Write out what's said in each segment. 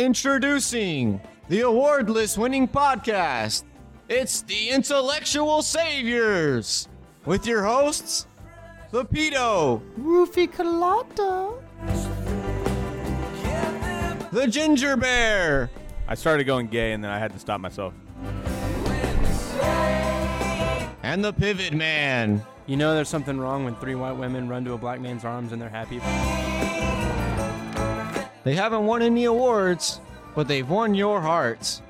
Introducing the award list winning podcast. It's the Intellectual Saviors with your hosts, the Pedo, Roofie Colada. the Ginger Bear, I started going gay and then I had to stop myself. and the Pivot Man. You know there's something wrong when three white women run to a black man's arms and they're happy. They haven't won any awards, but they've won your hearts.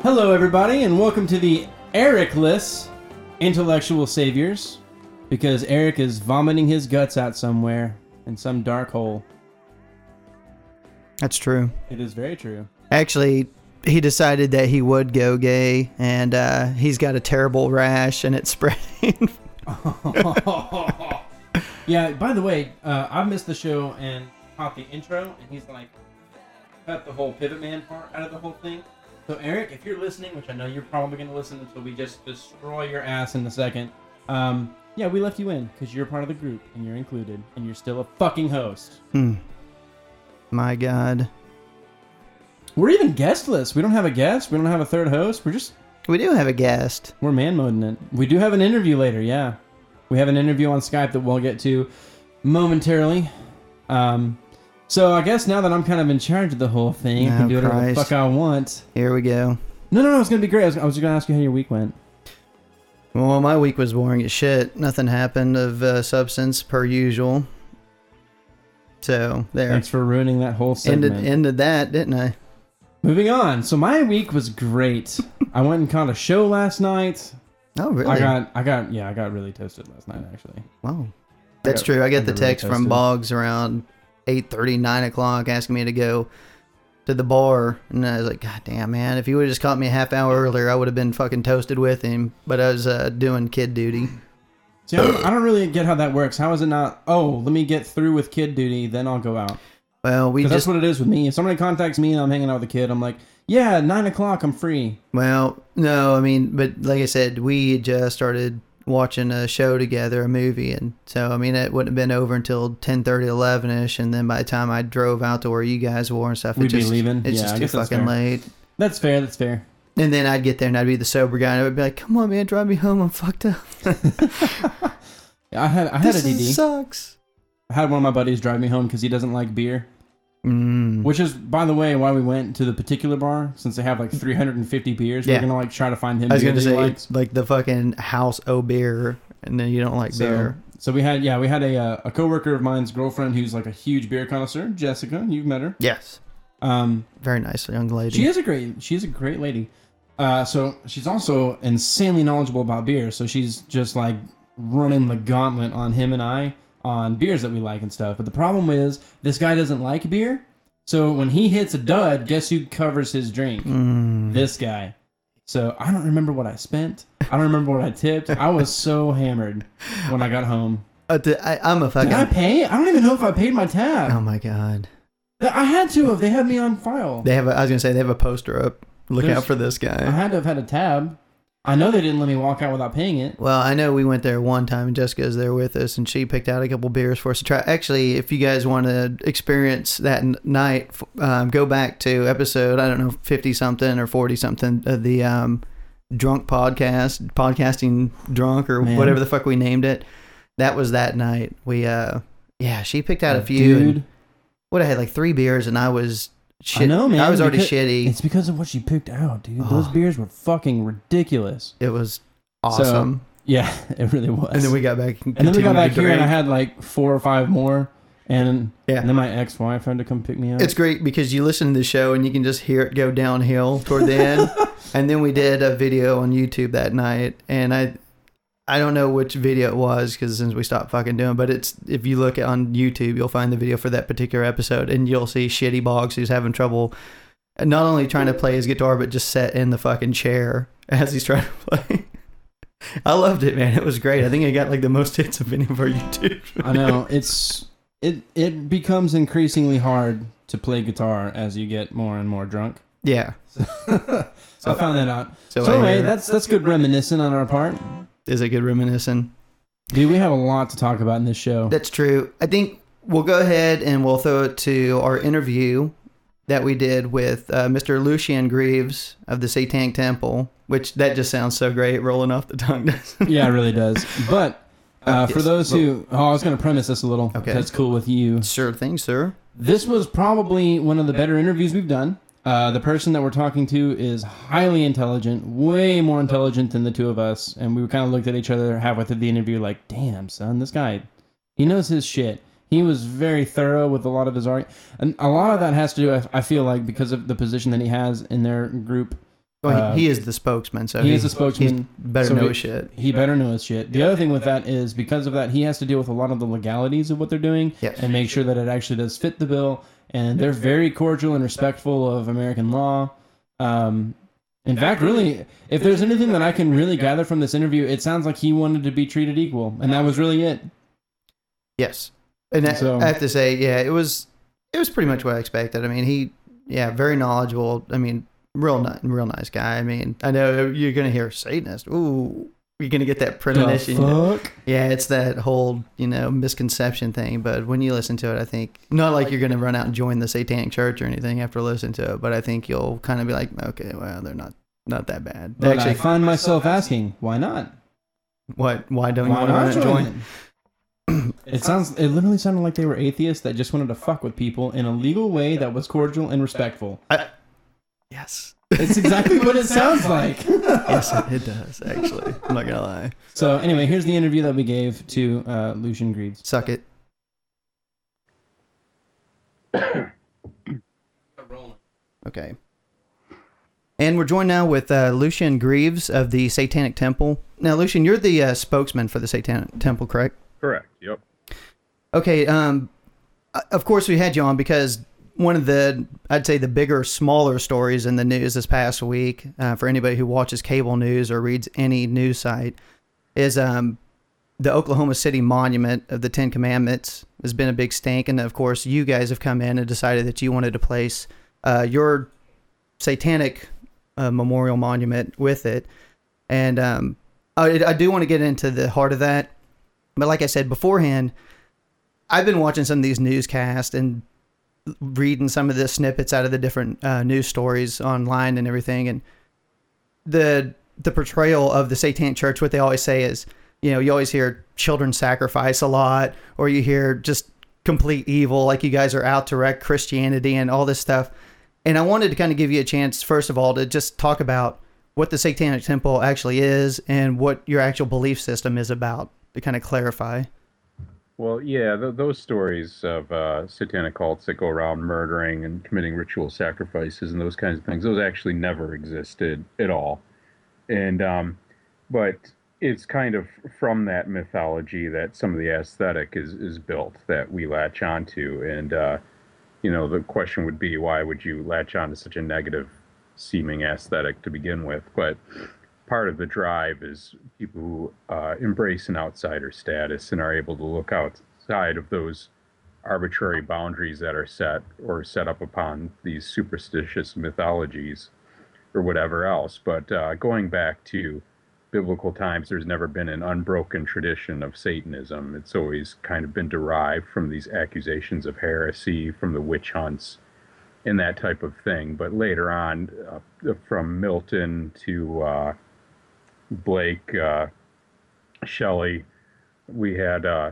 Hello, everybody, and welcome to the Ericless Intellectual Saviors. Because Eric is vomiting his guts out somewhere in some dark hole. That's true. It is very true. Actually, he decided that he would go gay, and uh, he's got a terrible rash, and it's spreading. yeah, by the way, uh, I missed the show and caught the intro, and he's like, cut the whole Pivot Man part out of the whole thing. So, Eric, if you're listening, which I know you're probably going to listen until we just destroy your ass in a second, um, yeah, we left you in because you're part of the group and you're included, and you're still a fucking host. Hmm. My God, We're even guestless. We don't have a guest. We don't have a third host. We're just we do have a guest. we're man moding it. We do have an interview later. Yeah, we have an interview on Skype that we'll get to momentarily. Um, so I guess now that I'm kind of in charge of the whole thing, I Oh, can do whatever the fuck I want. Here we go. No, no, no. It's gonna be great. I was, I was just gonna ask you how your week went. Well, my week was boring as shit. Nothing happened of uh, substance per usual. So there. Thanks for ruining that whole segment. Ended ended that, didn't I? Moving on. So my week was great. I went and caught a show last night. Oh, really? I got, I got, yeah, I got really toasted last night actually. Wow. That's got- true. I I get the got really text from. Boggs around eight thirty, nine o'clock asking me to go to the bar. And I was like, God damn, man. If you would have just caught me a half hour earlier, I would have been fucking toasted with him. But I was uh, doing kid duty. See, I don't, I don't really get how that works. How is it not? Oh, let me get through with kid duty, then I'll go out. Well, we just, that's what it is with me. If somebody contacts me and I'm hanging out with a kid, I'm like, yeah, nine o'clock, I'm free. Well, no, I mean, but like I said, we just started watching a show together, a movie. And so, I mean, it wouldn't have been over until 10.30, 11ish. And then by the time I drove out to where you guys were and stuff, We'd it be just, leaving? it's Yeah, just I too fucking fair. late. That's fair. That's fair. And then I'd get there and I'd be the sober guy and I would be like, come on, man, drive me home. I'm fucked up. I had I had this a DD. sucks. I had one of my buddies drive me home because he doesn't like beer. Mm. Which is, by the way, why we went to the particular bar since they have like 350 beers. Yeah. We're gonna like try to find him. I was to say, likes. like the fucking house O beer, and then you don't like So, beer. so we had yeah we had a uh, a coworker of mine's girlfriend who's like a huge beer connoisseur, Jessica. You've met her. Yes. Um, Very nice young lady. She is a great. She's a great lady. Uh, so she's also insanely knowledgeable about beer. So she's just like running the gauntlet on him and I on beers that we like and stuff. But the problem is this guy doesn't like beer. So when he hits a dud, guess who covers his drink? Mm. This guy. So I don't remember what I spent. I don't remember what I tipped. I was so hammered when I got home. Uh, th- I, I'm a fucking. Did I pay? I don't even know if I paid my tab. oh my god. I had to have. They had me on file. They have. A, I was gonna say they have a poster up. Look There's- out for this guy. I had to have had a tab. I know they didn't let me walk out without paying it. Well, I know we went there one time, and Jessica's there with us, and she picked out a couple beers for us to try. Actually, if you guys want to experience that n- night, um, go back to episode I don't know fifty something or forty something of the um, drunk podcast, podcasting drunk or Man. whatever the fuck we named it. That was that night. We uh, yeah, she picked out a few. Dude, And what I had like three beers, and I was shit. I know, man. I was already because- shitty. It's because of what she picked out, dude. Those Oh. beers were fucking ridiculous. It was awesome. Yeah, it really was. and then we got back. and then we got back here, and I had like four or five more, and Yeah. and then my ex-wife had to come pick me up. It's great because you listen to the show and you can just hear it go downhill toward the end. and then we did a video on YouTube that night, and I, I don't know which video it was because since we stopped fucking doing, but it's if you look on YouTube, you'll find the video for that particular episode, and you'll see Shitty Boggs who's having trouble, uh, not only trying to play his guitar but just set in the fucking chair as he's trying to play. I loved it, man. It was great. I think it got like the most hits of any of our YouTube. I know it's it it becomes increasingly hard to play guitar as you get more and more drunk. Yeah. So I found that out. So, So, anyway, that's that's good reminiscing on our part. Is a good reminiscent. Dude, we have a lot to talk about in this show. That's true. I think we'll go ahead and we'll throw it to our interview that we did with uh, Mr. Lucien Greaves of the Satanic Temple, which that just sounds so great rolling off the tongue. doesn't it? yeah, it really does. But uh, for Yes. those who, oh, I was going to premise this a little. Okay. That's cool with you. sure thing, sir. This was probably one of the better interviews we've done. Uh, the person that we're talking to is highly intelligent, way more intelligent than the two of us. And we kind of looked at each other halfway through the interview, like, damn, son, this guy, he knows his shit. He was very thorough with a lot of his art. And a lot of that has to do, I- I feel like, because of the position that he has in their group. Well, Uh, he, he is the spokesman, so he is the He spokesman. better So know he- his shit. He better know his shit. The other thing with that is because of that, he has to deal with a lot of the legalities of what they're doing Yes. and make sure that it actually does fit the bill. And they're very cordial and respectful of American law. Um, in fact, really, if there's anything that I can really gather from this interview, it sounds like he wanted to be treated equal, and that was really it. Yes, and I, So- I have to say, yeah, it was it was pretty much what I expected. I mean, he, yeah, very knowledgeable. I mean, real ni- real nice guy. I mean, I know you're gonna hear Satanist. Ooh, you're gonna get that premonition. fuck? Yeah, it's that whole you know misconception thing. But when you listen to it, I think not like you're gonna run out and join the Satanic Church or anything after listening to it. But I think you'll kind of be like, okay, well, they're not not that bad. But I Actually, find myself asking, why not? what? Why don't you Why want to run not and join? join? It sounds. It literally sounded like they were atheists that just wanted to fuck with people in a legal way that was cordial and respectful. Yes, It's exactly what it sounds like. yes, it, it does. Actually, I'm not gonna lie. So anyway, here's the interview that we gave to uh, Lucien Greaves. Suck it. Okay. And we're joined now with uh, Lucien Greaves of the Satanic Temple. Now, Lucien, you're the uh, spokesman for the Satanic Temple, correct? Correct. Yep. Okay. Um, uh, of course, we had you on because one of the, I'd say, the bigger, smaller stories in the news this past week, uh, for anybody who watches cable news or reads any news site, is um, the Oklahoma City Monument of the Ten Commandments has been a big stink, and of course, you guys have come in and decided that you wanted to place uh, your satanic uh, memorial monument with it, and um, I, I do want to get into the heart of that, but like I said beforehand, I've been watching some of these newscasts and reading some of the snippets out of the different uh, news stories online and everything, and the the portrayal of the Satanic Church. What they always say is, you know, you always hear children sacrifice a lot, or you hear just complete evil, like you guys are out to wreck Christianity and all this stuff. And I wanted to kind of give you a chance, first of all, to just talk about what the Satanic Temple actually is and what your actual belief system is about, to kind of clarify. Well, yeah, th- those stories of uh, satanic cults that go around murdering and committing ritual sacrifices and those kinds of things, those actually never existed at all. And, um, but it's kind of from that mythology that some of the aesthetic is, is built that we latch onto. And, uh, you know, the question would be why would you latch on to such a negative seeming aesthetic to begin with? But part of the drive is people who uh, embrace an outsider status and are able to look outside of those arbitrary boundaries that are set or set up upon these superstitious mythologies or whatever else. But uh, going back to biblical times, there's never been an unbroken tradition of Satanism. It's always kind of been derived from these accusations of heresy, from the witch hunts, and that type of thing. But later on, uh, from Milton to uh, Blake, uh, Shelley, we had uh,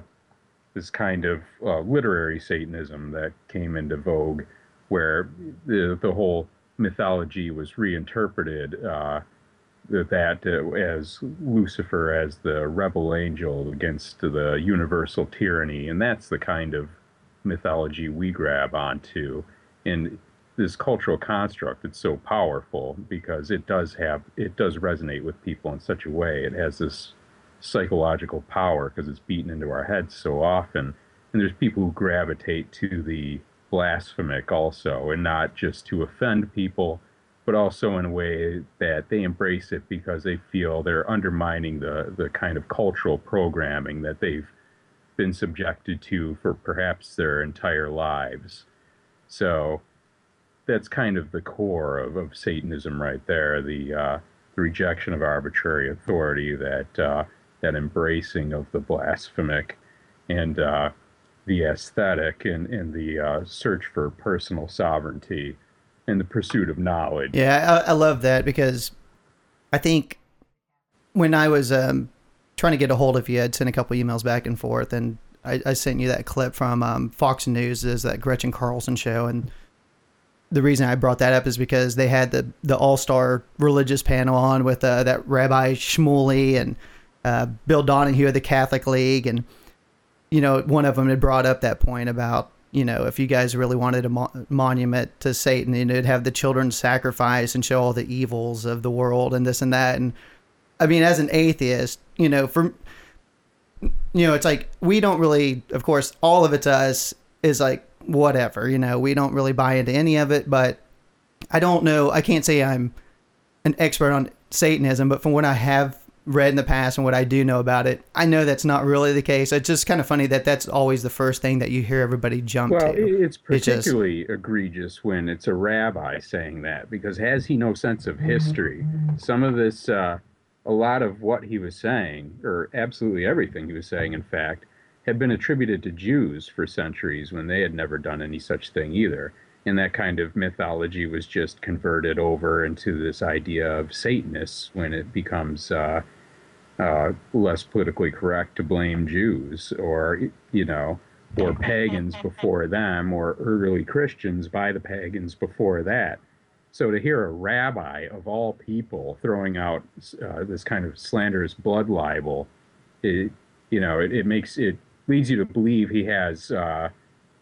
this kind of uh, literary Satanism that came into vogue, where the the whole mythology was reinterpreted. Uh, that uh, as Lucifer as the rebel angel against the universal tyranny, and that's the kind of mythology we grab onto. And this cultural construct it's so powerful because it does have it does resonate with people in such a way it has this psychological power because it's beaten into our heads so often and there's people who gravitate to the blasphemic also and not just to offend people but also in a way that they embrace it because they feel they're undermining the the kind of cultural programming that they've been subjected to for perhaps their entire lives. So that's kind of the core of, of Satanism right there the, uh, the rejection of arbitrary authority, that, uh, that embracing of the blasphemic, and uh, the aesthetic, and, and the uh, search for personal sovereignty and the pursuit of knowledge. Yeah, I, I love that because I think when I was um, trying to get a hold of you, I'd sent a couple emails back and forth, and I, I sent you that clip from um, Fox News, is that Gretchen Carlson show, and the reason I brought that up is because they had the the all star religious panel on with uh, that Rabbi Shmuley and uh, Bill Donohue of the Catholic League, and you know one of them had brought up that point about you know if you guys really wanted a mo- monument to Satan, you know, it'd have the children sacrifice and show all the evils of the world and this and that, and I mean as an atheist, you know, for you know, it's like we don't really, of course, all of it to us is like whatever, you know, we don't really buy into any of it, but I don't know, I can't say I'm an expert on Satanism, but from what I have read in the past and what I do know about it, I know that's not really the case. It's just kind of funny that that's always the first thing that you hear everybody jump Well, to. it- it's It's just- particularly egregious when it's a rabbi saying that because has he no sense of history? Some of this, uh, a lot of what he was saying, or absolutely everything he was saying, in fact, had been attributed to Jews for centuries when they had never done any such thing either. And that kind of mythology was just converted over into this idea of Satanists when it becomes uh, uh, less politically correct to blame Jews or, you know, or pagans before them or early Christians by the pagans before that. So to hear a rabbi of all people throwing out uh, this kind of slanderous blood libel, it, you know, it, it makes it leads you to believe he has uh,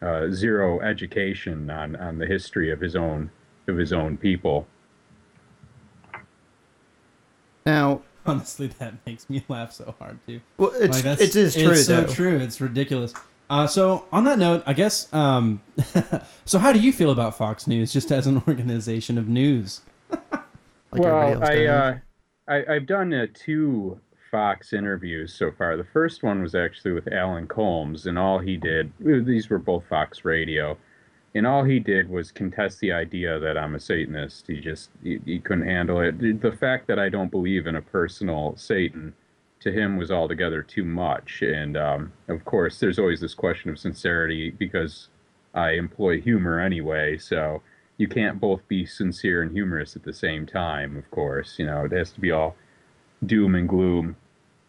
uh, zero education on, on the history of his own of his own people. now, Honestly, that makes me laugh so hard too. well, it's Like, it is true It's so true. It's ridiculous. Uh, so on that note, I guess. Um, so how do you feel about Fox News, just as an organization of news? like well, I, uh, I I've done uh, two Fox interviews so far. The first one was actually with Alan Colmes, and all he did these were both Fox Radio, and all he did was contest the idea that I'm a Satanist. He just he, he couldn't handle it. The fact that I don't believe in a personal Satan to him was altogether too much. And um, of course, there's always this question of sincerity because I employ humor anyway, so you can't both be sincere and humorous at the same time, of course. You know, it has to be all doom and gloom,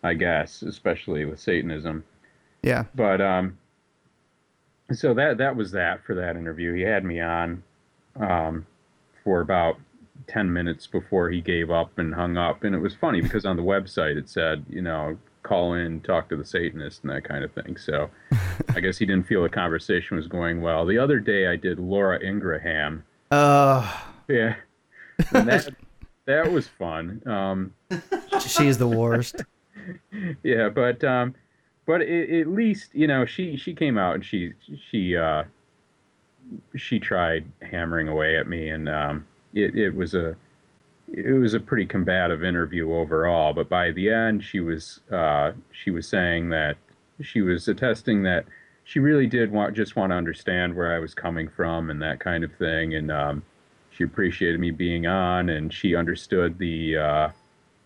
I guess, especially with Satanism. yeah. But um, so that that was that for that interview. He had me on um, for about ten minutes before he gave up and hung up, and it was funny because on the website it said, you know, call in, talk to the Satanist, and that kind of thing. So I guess he didn't feel the conversation was going well. The other day I did Laura Ingraham. Uh, Yeah, and that that was fun. Um, she is the worst. yeah, but um, but it, at least you know she she came out and she she uh, she tried hammering away at me, and um, it it was a it was a pretty combative interview overall. But by the end, she was uh, she was saying that she was attesting that she really did want just want to understand where I was coming from and that kind of thing, and um, she appreciated me being on, and she understood the uh,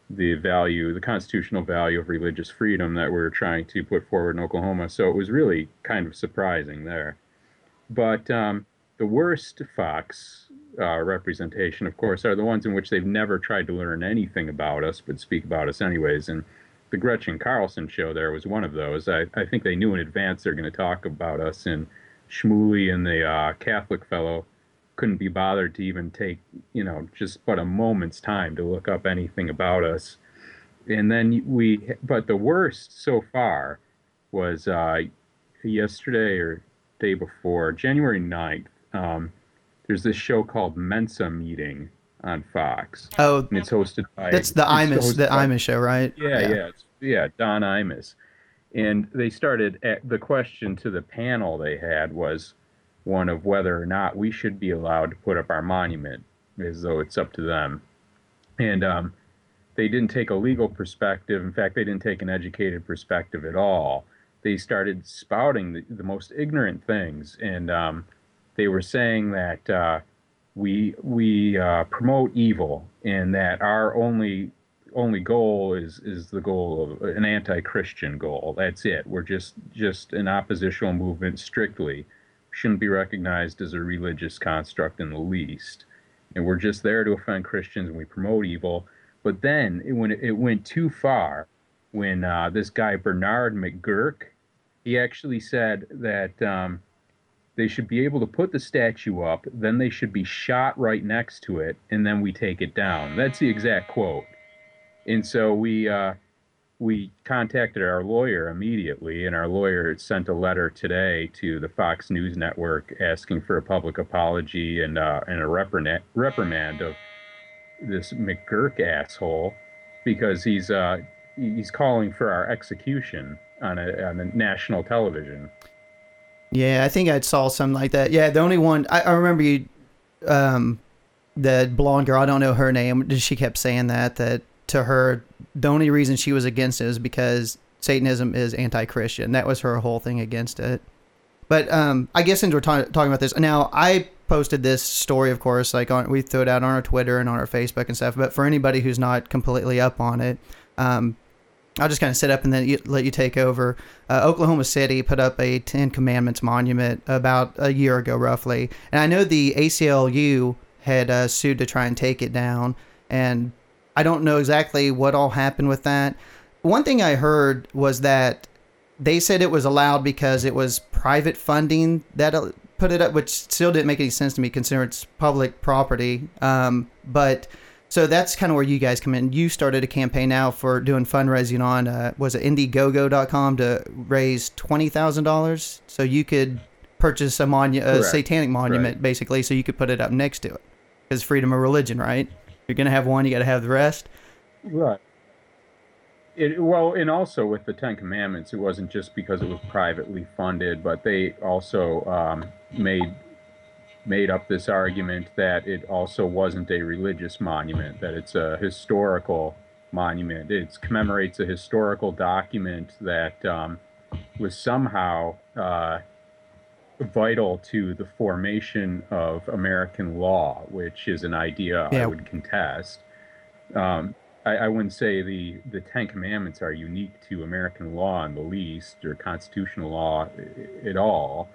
the value, the constitutional value of religious freedom that we're trying to put forward in Oklahoma. So it was really kind of surprising there. But um, the worst Fox uh, representation, of course, are the ones in which they've never tried to learn anything about us, but speak about us anyways. And the Gretchen Carlson show there was one of those. I, I think they knew in advance they're going to talk about us, and Shmuley and the uh, Catholic fellow couldn't be bothered to even take, you know, just but a moment's time to look up anything about us. And then we, but the worst so far was uh, yesterday or day before, January 9th. Um, there's this show called Mensa Meeting on Fox, Oh, and it's hosted by. that's the Imus, the Imus show, right? yeah, yeah, it's, yeah, Don Imus. And they started at the question to the panel they had was one of whether or not we should be allowed to put up our monument, as though it's up to them. And um, they didn't take a legal perspective. In fact, they didn't take an educated perspective at all. they started spouting the, the most ignorant things, and um, they were saying that uh, we we uh, promote evil, and that our only only goal is is the goal of an anti-Christian goal. That's it. We're just just an oppositional movement strictly. Shouldn't be recognized as a religious construct in the least. And we're just there to offend Christians and we promote evil. But then it, when it, went too far, when uh, this guy Bernard McGuirk, he actually said that um, they should be able to put the statue up, then they should be shot right next to it, and then we take it down. That's the exact quote. And so we uh, we contacted our lawyer immediately, and our lawyer sent a letter today to the Fox News Network asking for a public apology and uh, and a reprimand, reprimand of this McGuirk asshole because he's uh, he's calling for our execution on a on a national television. Yeah, I think I saw something like that. Yeah, the only one I, I remember you, um, the blonde girl. I don't know her name. She kept saying that that to her the only reason she was against it is because Satanism is anti-Christian. That was her whole thing against it. But um, I guess since we're ta- talking about this now, I posted this story, of course, like on we threw it out on our Twitter and on our Facebook and stuff. But for anybody who's not completely up on it, um, I'll just kind of sit up and then you, let you take over. Uh, Oklahoma City put up a Ten Commandments monument about a year ago, roughly, and I know the ACLU had uh, sued to try and take it down, and I don't know exactly what all happened with that. One thing I heard was that they said it was allowed because it was private funding that uh, put it up, which still didn't make any sense to me considering it's public property. Um, but so that's kind of where you guys come in. You started a campaign now for doing fundraising on uh, was it Indiegogo.com to raise twenty thousand dollars so you could purchase a monu- a satanic monument Right. basically, so you could put it up next to it. Because freedom of religion, right? You're gonna have one, you got to have the rest. Right. It, well, and also with the Ten Commandments, it wasn't just because it was privately funded, but they also um, made made up this argument that it also wasn't a religious monument, that it's a historical monument. It commemorates a historical document that um, was somehow uh, vital to the formation of American law, which is an idea Yeah. I would contest. Um, I, I wouldn't say the, the Ten Commandments are unique to American law in the least, or constitutional law at all,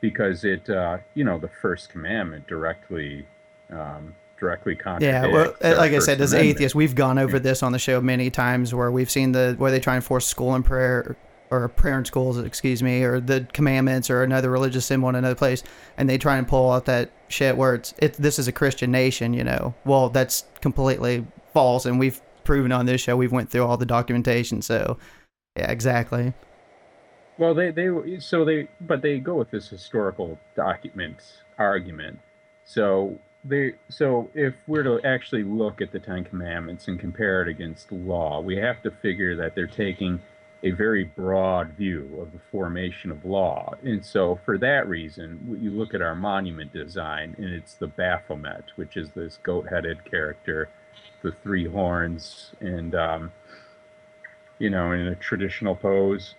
because it, uh, you know, the First Commandment directly um, directly contradicts. Yeah, well, like I said, as atheists, we've gone over this on the show many times where we've seen the where they try and force school and prayer or in schools, excuse me, or the commandments or another religious symbol in another place, and they try and pull out that shit where it's it. This is a Christian nation, you know. Well, that's completely false, and we've proven on this show. We've went through all the documentation, so yeah, exactly. Well, they they so they but they go with this historical document argument. So they so if we're to actually look at the Ten Commandments and compare it against law, we have to figure that they're taking a very broad view of the formation of law. And so for that reason, you look at our monument design and it's the Baphomet, which is this goat-headed character, the three horns, and um, you know, in a traditional pose.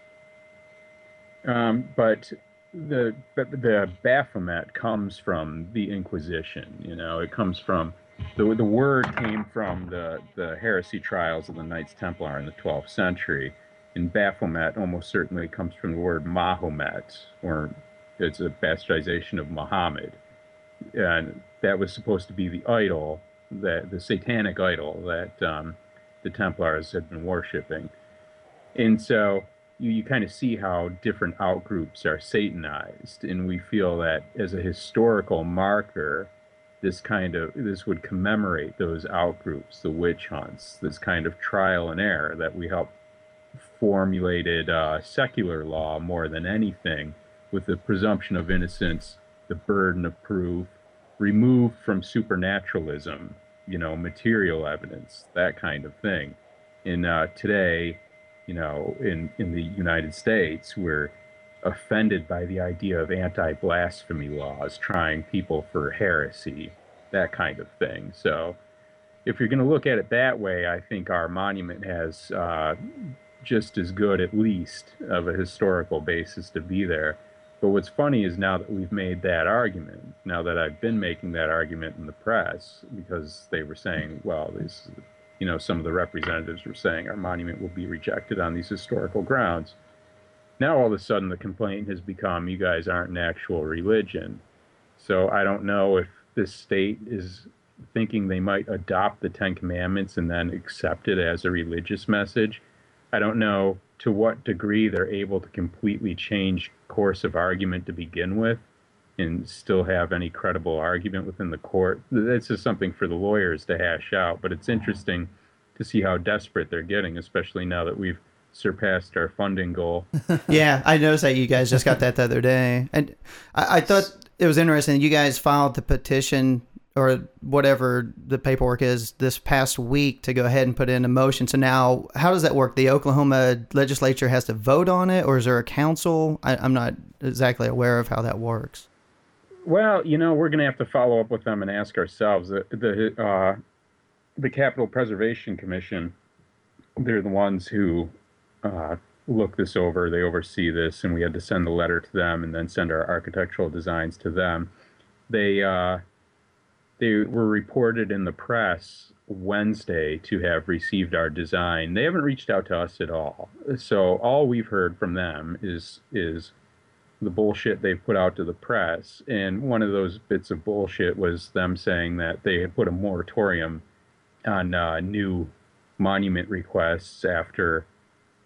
Um, but the the Baphomet comes from the Inquisition. You know, it comes from the the word came from the the heresy trials of the Knights Templar in the 12th century. And Baphomet almost certainly comes from the word Mahomet, or it's a bastardization of Muhammad. And that was supposed to be the idol, that the satanic idol that um, the Templars had been worshiping. And so you, you kind of see how different outgroups are satanized and we feel that as a historical marker this kind of this would commemorate those outgroups the witch hunts this kind of trial and error that we help formulated uh, secular law more than anything with the presumption of innocence the burden of proof removed from supernaturalism you know material evidence that kind of thing and uh, today you know, in, in the United States, we're offended by the idea of anti blasphemy laws, trying people for heresy, that kind of thing. So, if you're going to look at it that way, I think our monument has uh, just as good, at least, of a historical basis to be there. But what's funny is now that we've made that argument, now that I've been making that argument in the press, because they were saying, well, this, you know, some of the representatives were saying our monument will be rejected on these historical grounds. Now all of a sudden the complaint has become, you guys aren't an actual religion. So I don't know if this state is thinking they might adopt the Ten Commandments and then accept it as a religious message. I don't know to what degree they're able to completely change course of argument to begin with and still have any credible argument within the court. This is something for the lawyers to hash out, but it's interesting to see how desperate they're getting, especially now that we've surpassed our funding goal. yeah, I noticed that you guys just got that the other day, and I, I thought it was interesting. You guys filed the petition or whatever the paperwork is this past week to go ahead and put in a motion. So now, how does that work? The Oklahoma legislature has to vote on it, or is there a council? I, I'm not exactly aware of how that works. Well, you know, we're going to have to follow up with them and ask ourselves. The the, uh, the Capitol Preservation Commission, they're the ones who uh, look this over. They oversee this, and we had to send the letter to them and then send our architectural designs to them. They uh, they were reported in the press Wednesday to have received our design. They haven't reached out to us at all. So all we've heard from them is is the bullshit they've put out to the press. And one of those bits of bullshit was them saying that they had put a moratorium on uh, new monument requests after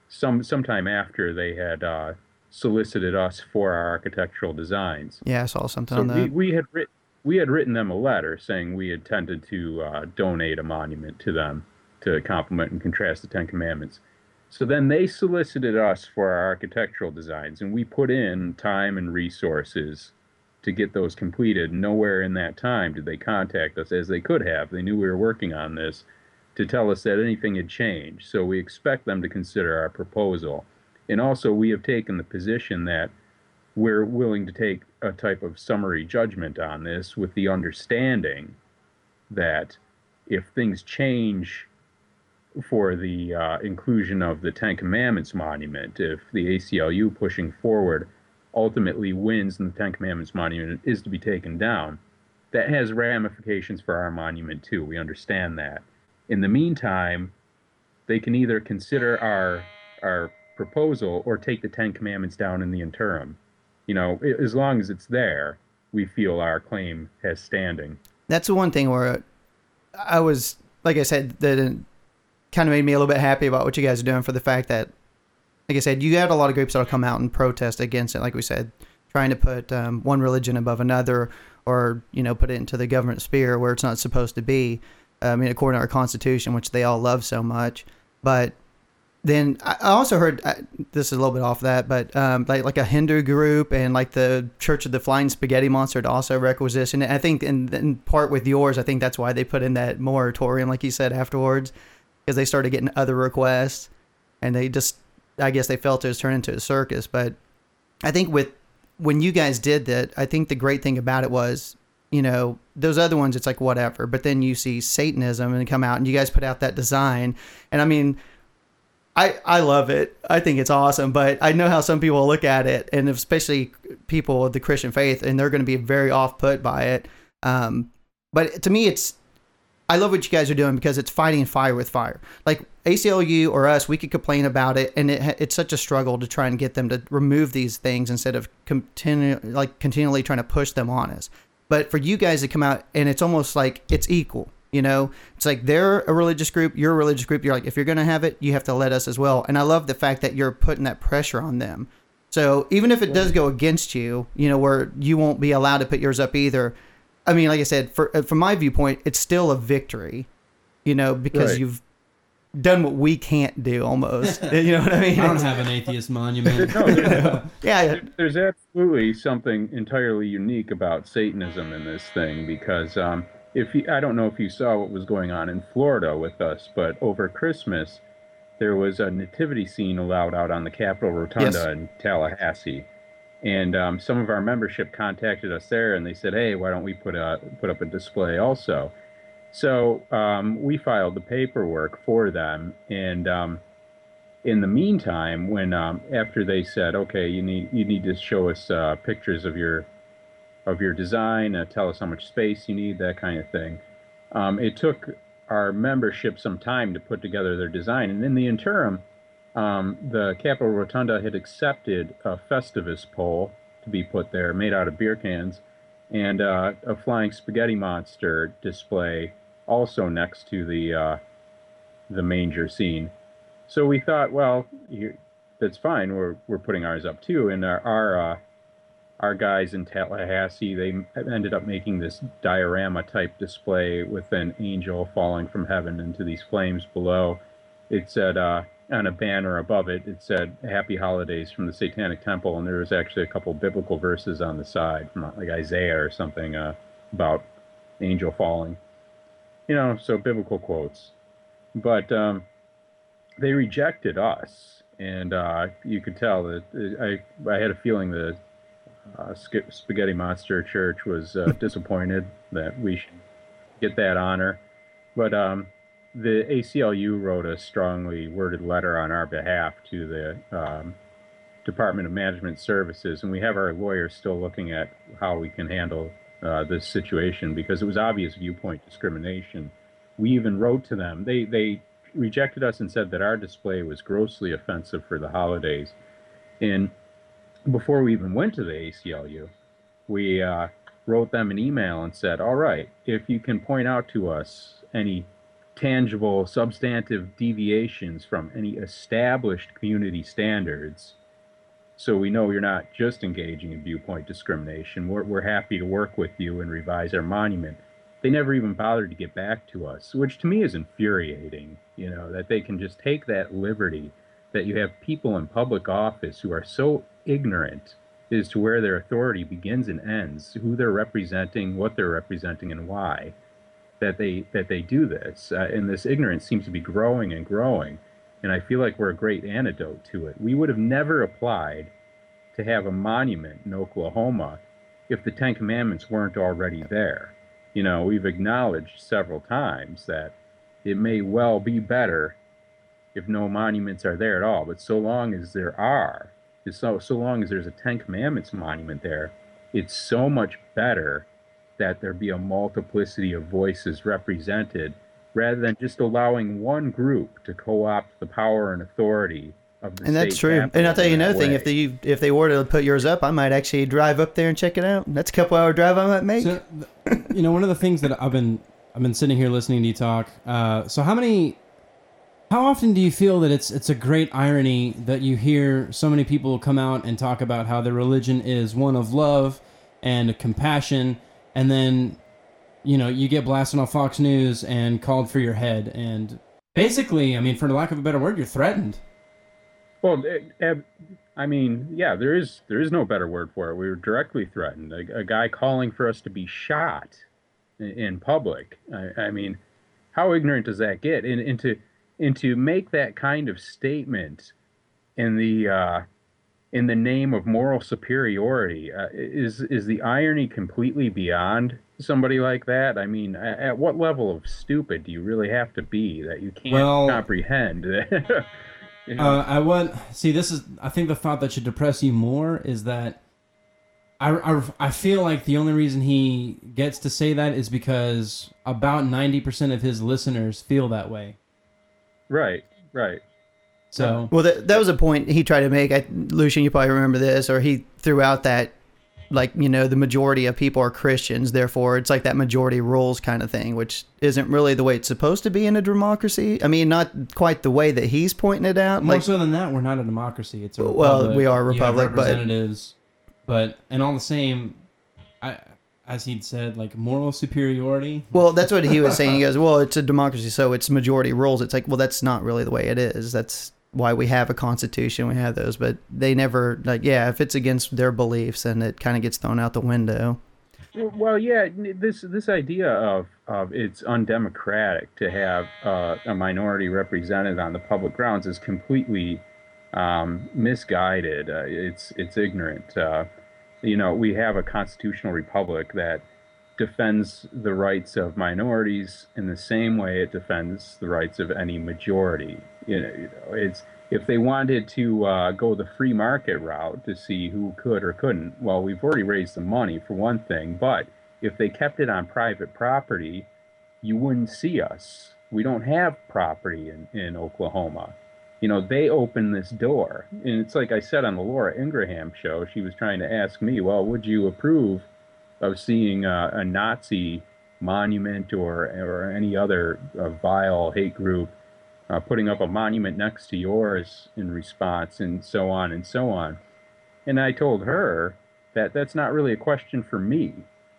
some sometime after they had uh, solicited us for our architectural designs. Yeah, I saw something so on that. We, we had written we had written them a letter saying we intended to uh, donate a monument to them to complement and contrast the Ten Commandments. So then they solicited us for our architectural designs, and we put in time and resources to get those completed. Nowhere in that time did they contact us, as they could have. They knew we were working on this to tell us that anything had changed. So we expect them to consider our proposal. And also, we have taken the position that we're willing to take a type of summary judgment on this with the understanding that if things change for the uh, inclusion of the Ten Commandments monument, if the ACLU pushing forward ultimately wins and the Ten Commandments monument is to be taken down, that has ramifications for our monument too. We understand that. In the meantime, they can either consider our our proposal or take the Ten Commandments down in the interim. You know, as long as it's there, we feel our claim has standing. That's the one thing where I was, like I said, that kind of made me a little bit happy about what you guys are doing for the fact that, like I said, you had a lot of groups that'll come out and protest against it. Like we said, trying to put um, one religion above another, or you know, put it into the government sphere where it's not supposed to be. I mean, according to our Constitution, which they all love so much. But then I also heard this is a little bit off that, but um, like like a Hindu group and like the Church of the Flying Spaghetti Monster also requisition. And I think in, in part with yours, I think that's why they put in that moratorium, like you said afterwards, because they started getting other requests, and they just I guess they felt it was turned into a circus. But I think with when you guys did that, I think the great thing about it was you know those other ones it's like whatever but then you see satanism and come out and you guys put out that design and i mean i i love it i think it's awesome but i know how some people look at it and especially people of the christian faith and they're going to be very off put by it um but to me it's I love what you guys are doing because it's fighting fire with fire. Like ACLU or us, we could complain about it, and it, it's such a struggle to try and get them to remove these things instead of continue like continually trying to push them on us. But for you guys to come out and it's almost like it's equal. You know, it's like they're a religious group, you're a religious group. You're like, if you're going to have it, you have to let us as well. And I love the fact that you're putting that pressure on them. So even if it does go against you, you know, where you won't be allowed to put yours up either. I mean, like I said, for uh, from my viewpoint, it's still a victory, you know, because Right. you've done what we can't do almost. you know what I mean? I don't have an atheist monument. No, there's, yeah, there- there's absolutely something entirely unique about Satanism in this thing because um, if you, I don't know if you saw what was going on in Florida with us, but over Christmas there was a nativity scene allowed out on the Capitol Rotunda Yes. in Tallahassee, and um, some of our membership contacted us there and they said, "Hey, why don't we put a put up a display also?" So um, we filed the paperwork for them, and um, in the meantime, when um, after they said, okay, you need you need to show us uh, pictures of your of your design, uh, tell us how much space you need, that kind of thing. Um, it took our membership some time to put together their design, and in the interim, um, the Capitol Rotunda had accepted a Festivus pole to be put there, made out of beer cans, and uh, a flying spaghetti monster display also next to the uh, the manger scene. So we thought, well, you, that's fine. We're we're putting ours up too, and our our, uh, our guys in Tallahassee they ended up making this diorama type display with an angel falling from heaven into these flames below. It said uh, on a banner above it, it said "Happy Holidays from the Satanic Temple," and there was actually a couple biblical verses on the side from like Isaiah or something uh, about angel falling. You know, so biblical quotes. But um, they rejected us, and uh, you could tell that uh, I I had a feeling the uh, Spaghetti Monster Church was uh, disappointed that we should get that honor, but um, the ACLU wrote a strongly worded letter on our behalf to the um, Department of Management Services, and we have our lawyers still looking at how we can handle uh, this situation because it was obvious viewpoint discrimination. We even wrote to them. They they rejected us and said that our display was grossly offensive for the holidays. And before we even went to the ACLU, we uh, wrote them an email and said, all right, if you can point out to us any tangible, substantive deviations from any established community standards, so we know you're not just engaging in viewpoint discrimination, we're, we're happy to work with you and revise our monument. They never even bothered to get back to us, which to me is infuriating, you know, that they can just take that liberty that you have people in public office who are so ignorant as to where their authority begins and ends, who they're representing, what they're representing, and why, that they that they do this. Uh, and this ignorance seems to be growing and growing. And I feel like we're a great antidote to it. We would have never applied to have a monument in Oklahoma if the Ten Commandments weren't already there you know, we've acknowledged several times that it may well be better if no monuments are there at all. But so long as there are, so so long as there's a Ten Commandments monument there, it's so much better that there be a multiplicity of voices represented rather than just allowing one group to co-opt the power and authority of the and that's true. And I'll tell you another thing: if they if they were to put yours up, I might actually drive up there and check it out. That's a couple hour drive I might make. So, you know, one of the things that I've been I've been sitting here listening to you talk. Uh, so how many? How often do you feel that it's it's a great irony that you hear so many people come out and talk about how their religion is one of love and compassion, and then you know you get blasted on Fox News and called for your head, and basically, I mean, for lack of a better word, you're threatened. Well, eh, eh, I mean, yeah, there is there is no better word for it. We were directly threatened. A, a guy calling for us to be shot in, public. I, I, mean, how ignorant does that get? And, and to and to make that kind of statement in the uh, in the name of moral superiority uh, is is the irony completely beyond somebody like that? I mean, at what level of stupid do you really have to be that you can't well, comprehend? Uh, I want see. This is. I think the thought that should depress you more is that I, I, I feel like the only reason he gets to say that is because about ninety percent of his listeners feel that way. Right. Right. So uh-huh. well, that, that was a point he tried to make. I, Lucien, you probably remember this, or he threw out that like you know the majority of people are Christians, therefore it's like that majority rules kind of thing, which isn't really the way it's supposed to be in a democracy. I mean, not quite the way that he's pointing it out. More like, so than that, we're not a democracy. It's a well, we are a republic, representatives, but, but and all the same, I as he'd said, like moral superiority. Well, that's what he was saying. He goes, "Well, it's a democracy, so it's majority rules." It's like, well, that's not really the way it is. That's why we have a constitution, we have those, but they never like yeah, if it's against their beliefs, and it kind of gets thrown out the window. Well, yeah, this this idea of of it's undemocratic to have uh, a minority represented on the public grounds is completely um, misguided. Uh, it's it's ignorant. Uh, you know, we have a constitutional republic that defends the rights of minorities in the same way it defends the rights of any majority. You know, it's if they wanted to uh, go the free market route to see who could or couldn't, well, we've already raised the money for one thing, but if they kept it on private property, you wouldn't see us. We don't have property in, in Oklahoma. You know, they opened this door. And it's like I said on the Laura Ingraham show, she was trying to ask me, well, would you approve of seeing a Nazi monument or, or any other uh, vile hate group uh, putting up a monument next to yours in response, and so on and so on. And I told her that that's not really a question for me.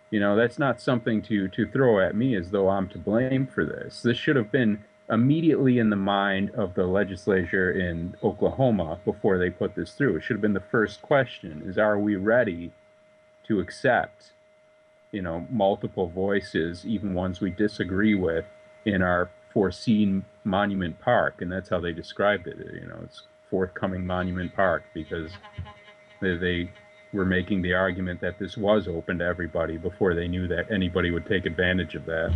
You know, that's not something to, to throw at me as though I'm to blame for this. This should have been immediately in the mind of the legislature in Oklahoma before they put this through. It should have been the first question is are we ready to accept, you know, multiple voices, even ones we disagree with, in our foreseen monument park, and that's how they described it. You know, it's forthcoming monument park because they, they were making the argument that this was open to everybody before they knew that anybody would take advantage of that.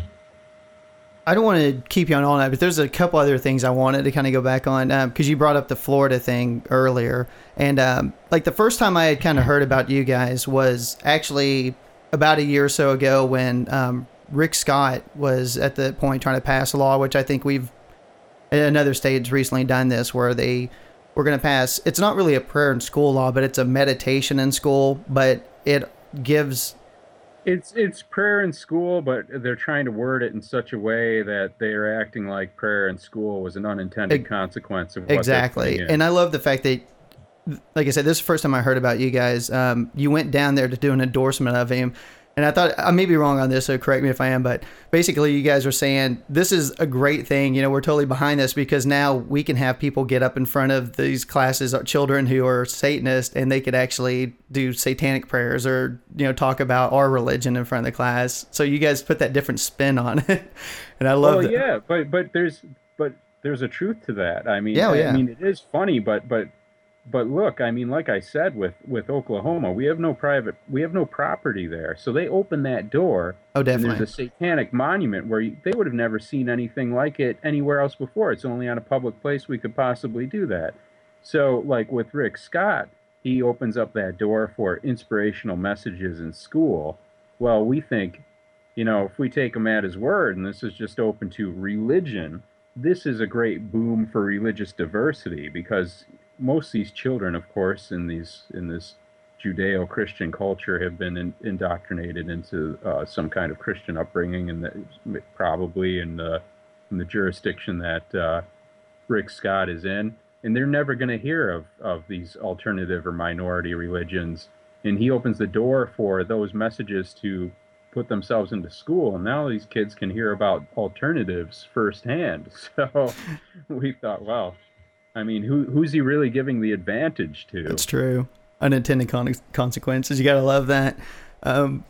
I don't want to keep you on all night, but there's a couple other things I wanted to kind of go back on because um, you brought up the Florida thing earlier, and um, like the first time I had kind of heard about you guys was actually about a year or so ago when um, Rick Scott was at the point trying to pass a law, which I think we've another state's recently done this, where they were going to pass. It's not really a prayer in school law, but it's a meditation in school, but it gives. It's it's prayer in school, but they're trying to word it in such a way that they are acting like prayer in school was an unintended it, consequence of what exactly. And I love the fact that like I said, this is the first time I heard about you guys. Um, you went down there to do an endorsement of him and I thought I may be wrong on this, so correct me if I am. But basically, you guys are saying this is a great thing. You know, we're totally behind this because now we can have people get up in front of these classes, uh, children who are Satanists, and they could actually do satanic prayers or you know talk about our religion in front of the class. So you guys put that different spin on it, and I love. Well, yeah, but but there's but there's a truth to that. I mean, yeah, yeah. I mean, it is funny, but but but look, I mean, like I said with with Oklahoma, we have no private, we have no property there. So they open that door. Oh, definitely. there's a satanic monument where you, they would have never seen anything like it anywhere else before. It's only on a public place we could possibly do that. So, like with Rick Scott, he opens up that door for inspirational messages in school. Well, we think, you know, if we take him at his word, and this is just open to religion, this is a great boom for religious diversity because most of these children, of course, in these in this Judeo-Christian culture, have been in, indoctrinated into uh, some kind of Christian upbringing, and probably in the in the jurisdiction that uh, Rick Scott is in, and they're never going to hear of of these alternative or minority religions. And he opens the door for those messages to put themselves into school, and now these kids can hear about alternatives firsthand. So we thought, well, I mean, who who's he really giving the advantage to? That's true. Unintended con- consequences. You gotta love that. Um,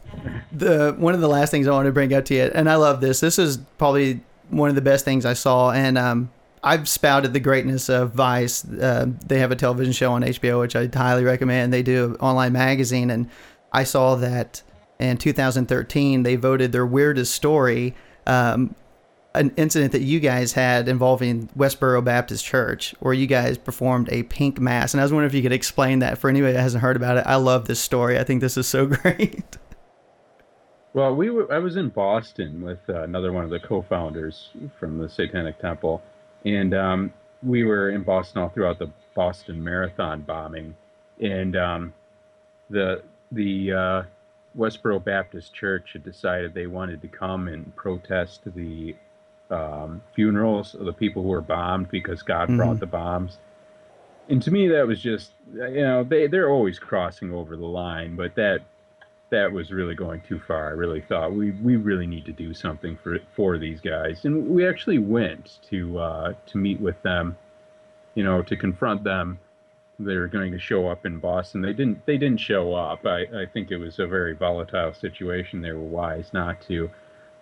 the one of the last things I want to bring up to you, and I love this. This is probably one of the best things I saw, and um, I've spouted the greatness of Vice. Uh, they have a television show on HBO, which I highly recommend. They do an online magazine, and I saw that in 2013 they voted their weirdest story um, an incident that you guys had involving Westboro Baptist Church, where you guys performed a pink mass. And I was wondering if you could explain that for anybody that hasn't heard about it. I love this story. I think this is so great. Well, we were, I was in Boston with uh, another one of the co-founders from the Satanic Temple, and um, we were in Boston all throughout the Boston Marathon bombing, and um, the the uh, Westboro Baptist Church had decided they wanted to come and protest the um, funerals of the people who were bombed because God mm-hmm. brought the bombs. And to me, that was just you know they they're always crossing over the line, but that that was really going too far. I really thought we we really need to do something for for these guys, and we actually went to uh, to meet with them, you know, to confront them. They were going to show up in Boston. They didn't. They didn't show up. I, I think it was a very volatile situation. They were wise not to,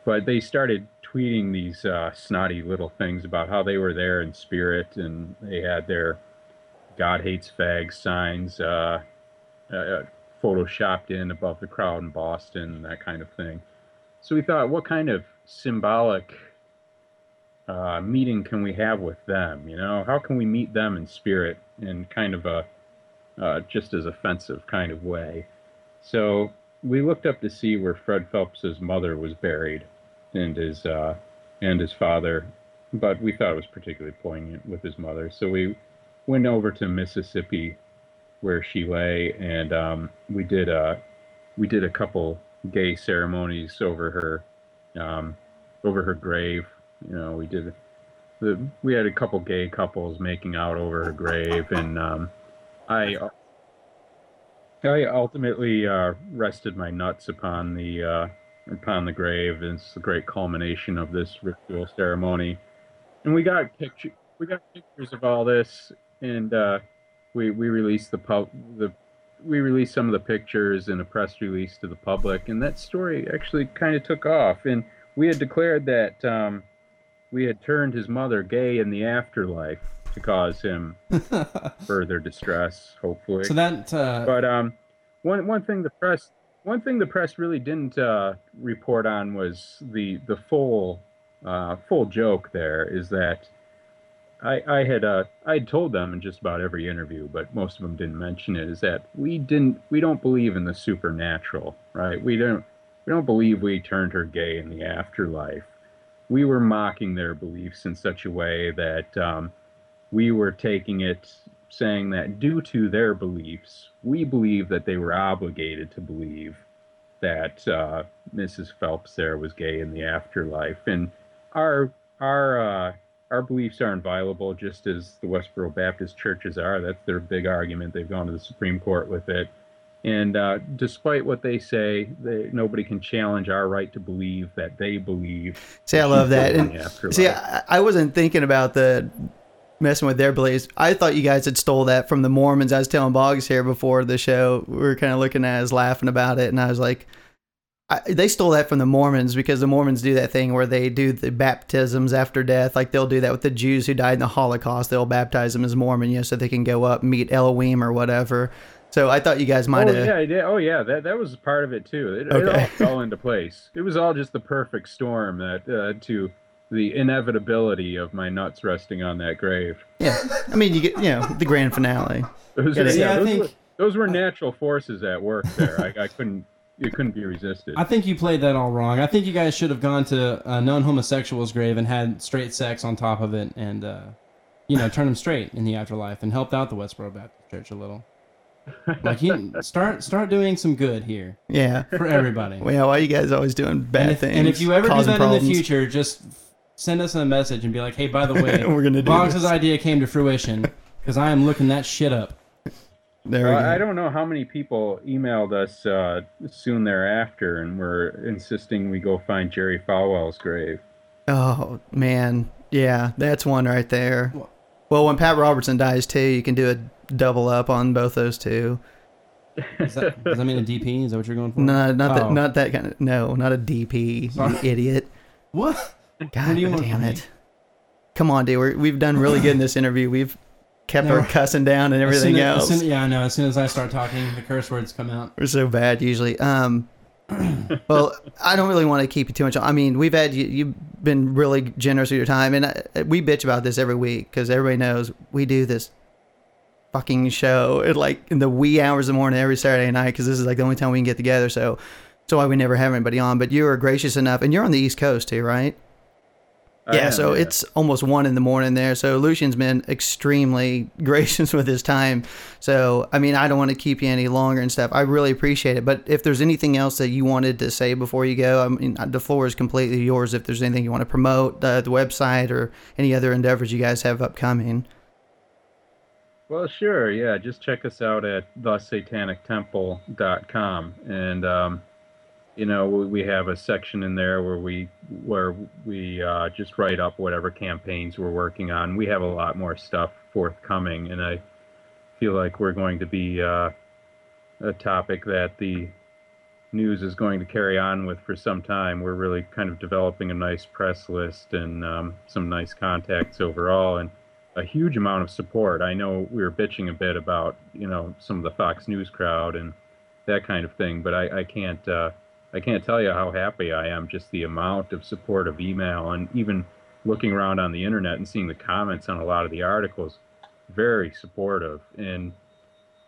but they started tweeting these uh, snotty little things about how they were there in spirit and they had their God hates fags signs uh, uh, photoshopped in above the crowd in Boston, that kind of thing. So we thought, what kind of symbolic uh, meeting can we have with them? You know, how can we meet them in spirit in kind of a uh, just as offensive kind of way? So we looked up to see where Fred Phelps's mother was buried, and his uh, and his father, but we thought it was particularly poignant with his mother. So we went over to Mississippi, where she lay, and um, we did a we did a couple gay ceremonies over her um, over her grave. You know, we did the we had a couple gay couples making out over her grave, and um, I I ultimately uh, rested my nuts upon the uh, upon the grave. And it's the great culmination of this ritual ceremony, and we got picture we got pictures of all this, and uh, we we released the pub the we released some of the pictures in a press release to the public, and that story actually kind of took off. And we had declared that um, we had turned his mother gay in the afterlife to cause him further distress, hopefully. So that uh, But um, one one thing the press one thing the press really didn't uh, report on was the the full uh, full joke. There is that I I had uh, I had told them in just about every interview, but most of them didn't mention it. Is that we didn't we don't believe in the supernatural, right? We don't we don't believe we turned her gay in the afterlife. We were mocking their beliefs in such a way that um, we were taking it saying that due to their beliefs, we believe that they were obligated to believe that uh, Mrs. Phelps there was gay in the afterlife, and our our uh, our beliefs are inviolable, just as the Westboro Baptist churches are. That's their big argument. They've gone to the Supreme Court with it, and uh, despite what they say, they, nobody can challenge our right to believe that they believe. See, I love that. And see, I, I wasn't thinking about the messing with their beliefs. I thought you guys had stole that from the Mormons. I was telling Boggs here before the show. We were kind of looking at us, laughing about it, and I was like, I, they stole that from the Mormons because the Mormons do that thing where they do the baptisms after death. Like they'll do that with the Jews who died in the Holocaust. They'll baptize them as Mormon, you know, so they can go up meet Elohim or whatever. So I thought you guys might Oh have. yeah, I did. Oh yeah, that that was part of it too. It, it all fell into place. It was all just the perfect storm that uh, to the inevitability of my nuts resting on that grave. Yeah, I mean, you get you know the grand finale. Those, Yeah, were- I those, think- were, those were natural forces at work there. I, I couldn't. It couldn't be resisted. I think you played that all wrong. I think you guys should have gone to a known homosexual's grave and had straight sex on top of it, and uh, you know, turn them straight in the afterlife, and helped out the Westboro Baptist Church a little. Like you start start doing some good here Yeah. for everybody. Well, why you guys always doing bad and, if, things? and if you ever do causing that in the future, just send us a message and be like, "Hey, by the way, We're gonna do Boggs' this. idea came to fruition because I am looking that shit up." there we Well, go. I don't know how many people emailed us uh, soon thereafter and were insisting we go find Jerry Falwell's grave. Oh man, yeah, that's one right there. Well, when Pat Robertson dies too, you can do a double up on both those two. Is that, does that mean a DP? Is that what you're going for? No, not that, Oh. not that kind of. No, not a DP. You idiot. What? God do you want damn it! Come on, dude. We're, we've done really good in this interview. We've kept No. our cussing down and everything soon as- else. as soon- yeah, I know. As soon as I start talking, the curse words come out. We're so bad usually. Um, well, I don't really want to keep you too much. I mean, we've had you, you've been really generous with your time, and I, we bitch about this every week because everybody knows we do this fucking show at like in the wee hours of the morning every Saturday night because this is like the only time we can get together. So, so why we never have anybody on. But you are gracious enough, and you're on the East Coast too, right? I yeah, am, so yeah. it's almost one in the morning there. So Lucien's been extremely gracious with his time. So I mean, I don't want to keep you any longer and stuff. I really appreciate it. But if there's anything else that you wanted to say before you go, I mean, the floor is completely yours. If there's anything you want to promote, uh, the website or any other endeavors you guys have upcoming. Well, sure. Yeah, just check us out at thesatanictemple.com, and um, you know we have a section in there where we where we uh, just write up whatever campaigns we're working on. We have a lot more stuff forthcoming, and I feel like we're going to be uh, a topic that the news is going to carry on with for some time. We're really kind of developing a nice press list and um, some nice contacts overall, and a huge amount of support. I know we were bitching a bit about you know some of the Fox News crowd and that kind of thing, but I, I can't uh, I can't tell you how happy I am just the amount of support of email and even looking around on the internet and seeing the comments on a lot of the articles, very supportive and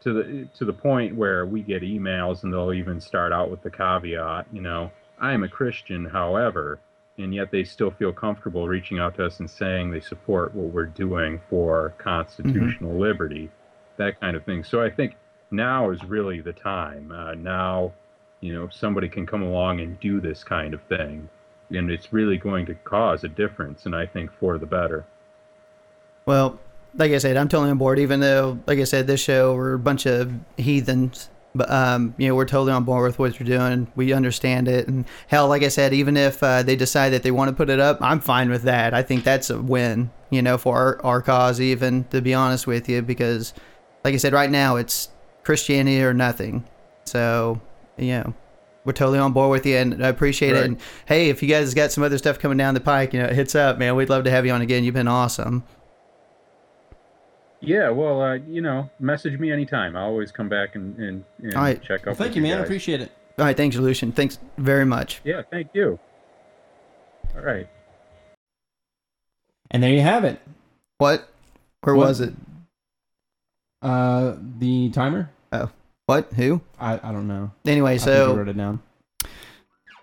to the to the point where we get emails and they'll even start out with the caveat, you know, I am a Christian, however, and yet they still feel comfortable reaching out to us and saying they support what we're doing for constitutional liberty, that kind of thing. So I think now is really the time. Uh, now, you know, somebody can come along and do this kind of thing, and it's really going to cause a difference, and I think for the better. Well, like I said, I'm totally on board. Even though, like I said, this show we're a bunch of heathens, but um, you know, we're totally on board with what you're doing. We understand it, and hell, like I said, even if uh, they decide that they want to put it up, I'm fine with that. I think that's a win, you know, for our, our cause. Even to be honest with you, because, like I said, right now it's Christianity or nothing. So, you know, we're totally on board with you, and I appreciate Right. it. And hey, if you guys got some other stuff coming down the pike, you know, hits up, man. We'd love to have you on again. You've been awesome. Yeah, well, uh, you know, message me anytime. I'll always come back and, and, and All right. check up. Well, thank with you, man. I appreciate it. All right, thanks, Lucien. Thanks very much. Yeah, thank you. All right. And there you have it. What? Where What? was it? Uh, the timer. What? Who? I, I don't know. Anyway, I think I so wrote it down.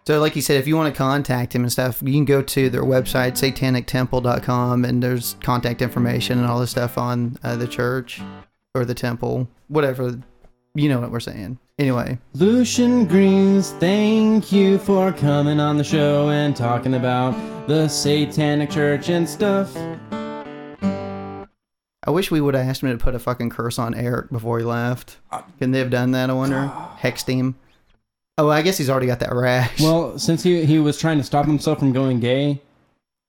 so like you said, if you want to contact him and stuff, you can go to their website, satanictemple.com, and there's contact information and all this stuff on uh, the church or the temple, whatever. You know what we're saying. Anyway, Lucien Greaves, thank you for coming on the show and talking about the Satanic Church and stuff. I wish we would have asked him to put a fucking curse on Eric before he left. Couldn't they have done that? I wonder. Hexed him. Oh, I guess he's already got that rash. Well, since he he was trying to stop himself from going gay,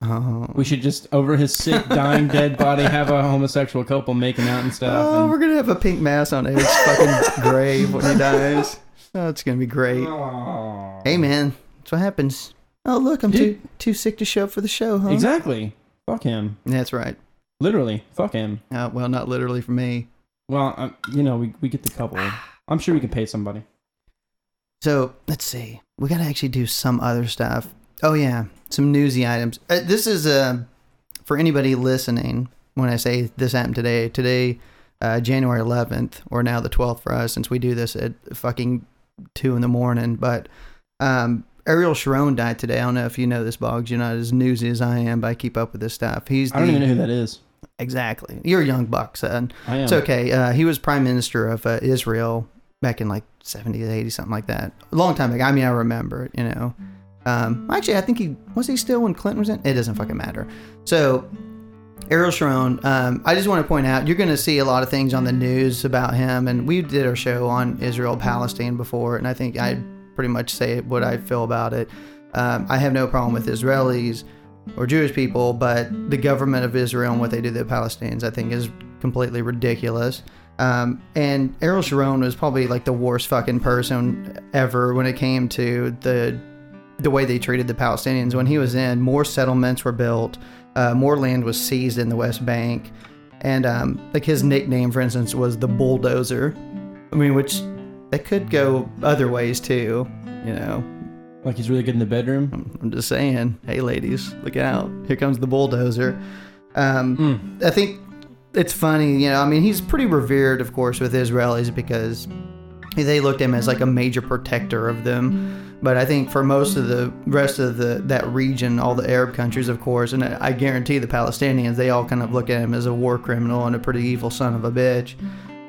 oh. we should just over his sick, dying, dead body have a homosexual couple making out and stuff. Oh, and- we're gonna have a pink mass on Eric's fucking grave when he dies. Oh, it's gonna be great. Oh. Hey, man, that's what happens. Oh, look, I'm Dude. too too sick to show up for the show, huh? Exactly. Fuck him. That's right. Literally. Fuck him. Uh, well, not literally for me. Well, um, you know, we, we get the couple. I'm sure we can pay somebody. So let's see. We gotta actually do some other stuff. Oh yeah, some newsy items. Uh, this is uh, for anybody listening. When I say this happened today, today, uh, January 11th, or now the 12th for us, since we do this at fucking two in the morning. But um, Ariel Sharon died today. I don't know if you know this, Boggs. You're not as newsy as I am, but I keep up with this stuff. He's I don't even know who that is. Exactly. You're a young buck, son. I am. It's okay. Uh, he was prime minister of uh, Israel back in like 70s, 80s, something like that. A long time ago. I mean, I remember it, you know. Um, actually, I think he was he still when Clinton was in? It doesn't fucking matter. So, Ariel Sharon, um, I just want to point out you're going to see a lot of things on the news about him. And we did our show on Israel Palestine before, and I think I pretty much say what I feel about it. Um, I have no problem with Israelis or Jewish people, but the government of Israel and what they do to the Palestinians, I think, is completely ridiculous. Um, and Ariel Sharon was probably like the worst fucking person ever when it came to the the way they treated the Palestinians. When he was in, more settlements were built, uh, more land was seized in the West Bank, and um, like his nickname, for instance, was the bulldozer. I mean, which that could go other ways too, you know. Like he's really good in the bedroom. I'm, I'm just saying, hey ladies, look out! Here comes the bulldozer. Um, Hmm. I think it's funny, you know. I mean, he's pretty revered, of course, with Israelis because they looked at him as like a major protector of them. But I think for most of the rest of the that region, all the Arab countries, of course, and I guarantee the Palestinians, they all kind of look at him as a war criminal and a pretty evil son of a bitch.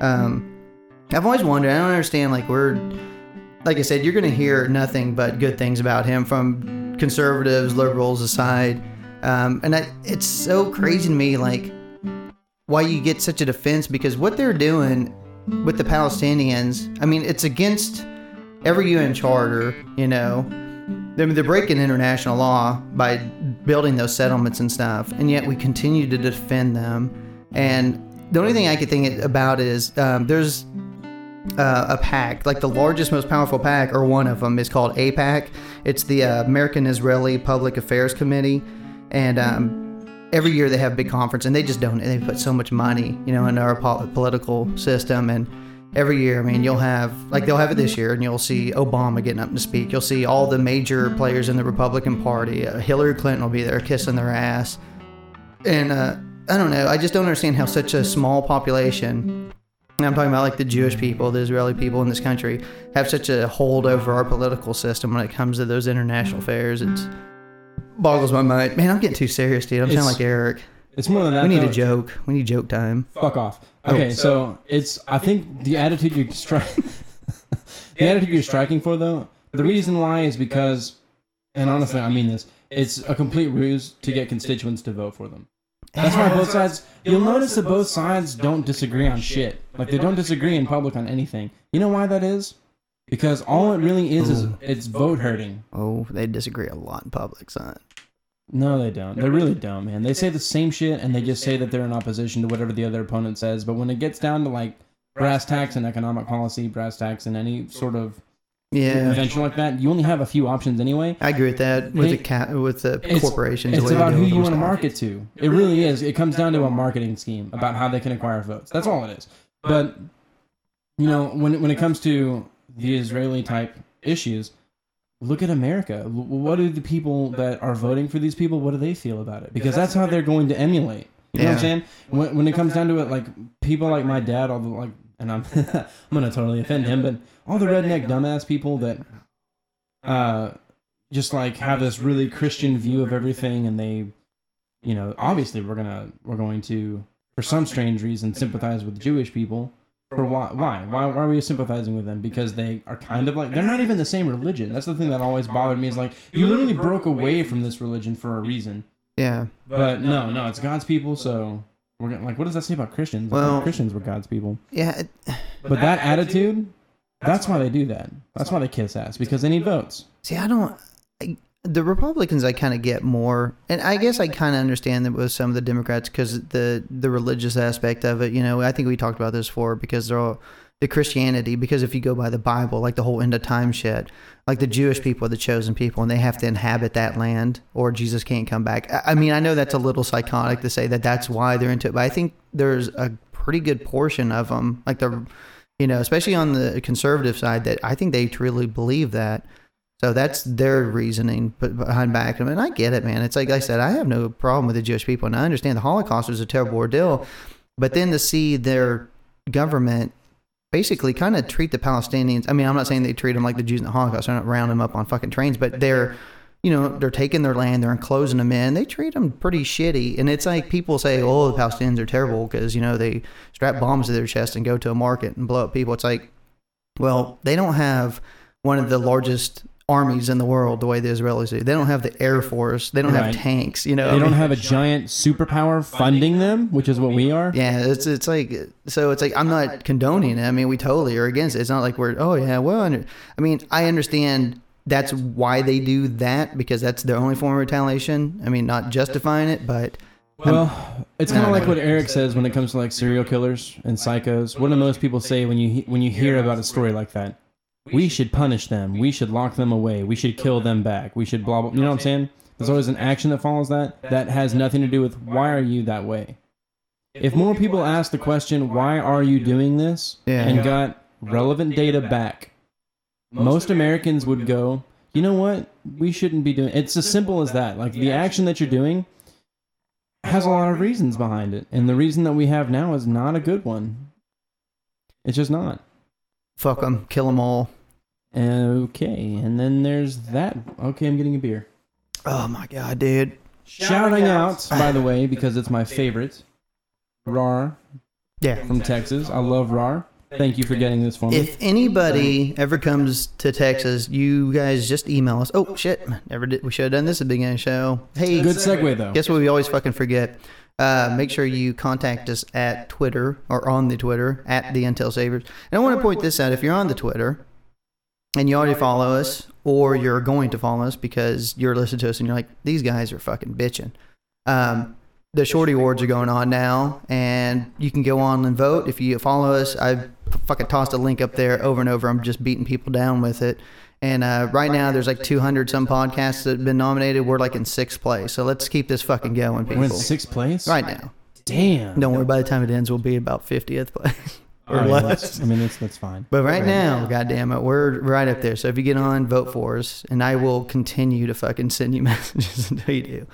Um, I've always wondered. I don't understand. Like we're, like I said, you're going to hear nothing but good things about him from conservatives, liberals aside. Um, and I, it's so crazy to me, like why you get such a defense because what they're doing with the Palestinians, I mean, it's against every UN charter, you know. I mean, they're breaking international law by building those settlements and stuff, and yet we continue to defend them. And the only thing I could think about is um, there's uh, a pack, like the largest, most powerful pack, or one of them, is called AIPAC. It's the uh, American Israeli Public Affairs Committee, and um, every year they have a big conference, and they just don't. They put so much money, you know, in our pol- political system, and every year. I mean, you'll have like they'll have it this year, and you'll see Obama getting up to speak. You'll see all the major players in the Republican Party. Uh, Hillary Clinton will be there kissing their ass, and uh, I don't know. I just don't understand how such a small population. And I'm talking about like the Jewish people, the Israeli people in this country, have such a hold over our political system when it comes to those international affairs. It boggles my mind. Man, I'm getting too serious, dude. I'm sounding like Eric. It's more than that. We need though. a joke. We need joke time. Fuck off. Oh. Okay, so it's I think the attitude you're striking, the attitude you're striking for though. The reason why is because, and honestly, I mean this. It's a complete ruse to get constituents to vote for them. That's why both sides. You'll notice that both sides don't disagree on shit. Like they don't disagree in public on anything. You know why that is? Because all it really is is it's vote hurting. Oh, they disagree a lot in public, son. No, they don't. They really don't, man. They say the same shit and they just say that they're in opposition to whatever the other opponent says. But when it gets down to like brass tacks and economic policy, brass tacks and any sort of Yeah, invention like that, you only have a few options anyway. I agree with that. With They- the cat, with the It's- corporations, It's the way about they who do you want to market to. It really is. It comes down to a marketing scheme about how they can acquire votes. That's all it is. But you know, when when it comes to the Israeli type issues, look at America. What do the people that are voting for these people? What do they feel about it? Because that's how they're going to emulate. You know what I'm saying? When, when it comes down to it, like people like my dad, all the like, and I'm I'm gonna totally offend him, but all the redneck dumbass people that uh just like have this really Christian view of everything, and they, you know, obviously we're gonna we're going to for some strange reason sympathize with Jewish people. For why? Why? Why, why are we sympathizing with them? Because they are kind of like they're not even the same religion. That's the thing that always bothered me. Is like you literally broke away from this religion for a reason. Yeah, But no, no, it's God's people. So we're gonna, like, what does that say about Christians? Well- Christians were God's people. yeah. It, But that attitude, that's why they do that. That's why they kiss ass because they need votes. see, I don't. The Republicans, I kind of get more, and I guess I kind of understand that with some of the Democrats because the the religious aspect of it. You know, I think we talked about this before because they're all the Christianity. Because if you go by the Bible, like the whole end of time shit, like the Jewish people are the chosen people, and they have to inhabit that land, or Jesus can't come back. I, I mean, I know that's a little psychotic to say that that's why they're into it, but I think there's a pretty good portion of them, like the, you know, especially on the conservative side, that I think they truly believe that. So that's their reasoning behind back. I mean, I get it, man. It's like I said, I have no problem with the Jewish people, and I understand the Holocaust was a terrible ordeal, but then to see their government basically kind of treat the Palestinians. I mean, I'm not saying they treat them like the Jews in the Holocaust. They're not round them up on fucking trains, but they're, you know, they're taking their land, they're enclosing them in. They treat them pretty shitty, and it's like people say, "Oh, the Palestinians are terrible because you know they strap bombs to their chest and go to a market and blow up people." It's like, well, they don't have one of the largest armies in the world the way the Israelis do. They don't have the air force. They don't Right. have tanks. You know, They don't have a giant superpower funding them, which is what we are. Yeah, it's it's like so. It's like I'm not condoning it. I mean, we totally are against it. It's not like we're oh yeah, well, under, I mean, I understand that's why they do that because that's their only form of retaliation. I mean, not justifying it, but Well, it's kind of like what Eric says when it comes to like serial killers and psychos. What do most people say when you he- when you hear about a story like that? We should punish them. We should lock them away. We should kill them back. We should blah blah. You know what I'm saying? There's always an action that follows that. That has nothing to do with why are you that way. If more people ask the question, why are you doing this, Yeah. and got relevant data back, most Americans would go, you know what? We shouldn't be doing. It's as simple as that. Like the action that you're doing has a lot of reasons behind it, and the reason that we have now is not a good one. It's just not. Fuck them, kill them all. Okay, and then there's that. Okay, I'm getting a beer. Oh my god, dude. Shouting out, by the way, because it's my favorite. RAR Yeah. from Texas. I love RAR. Thank you for getting this for me. If anybody ever comes to Texas, you guys just email us. Oh shit, never did. We should have done this at the beginning of the show. Hey, Good segue though. Guess what? We always fucking forget. Uh, make sure you contact us at Twitter or on the Twitter at the Intel Saviors. And I want to point this out: if you're on the Twitter and you already follow us, or you're going to follow us because you're listening to us and you're like, these guys are fucking bitching. Um, the shorty awards are going on now, and you can go on and vote if you follow us. I fucking tossed a link up there over and over. I'm just beating people down with it. And uh, right now, there's like 200 some podcasts that have been nominated. We're like in sixth place. So let's keep this fucking going, We're in people. sixth place. Right now. Damn. Don't worry. By the time it ends, we'll be about 50th place. or Oh, yeah, less. that's- I mean, that's that's fine. But right now, goddamn it, we're right up there. So if you get on, vote for us, and I will continue to fucking send you messages until you do.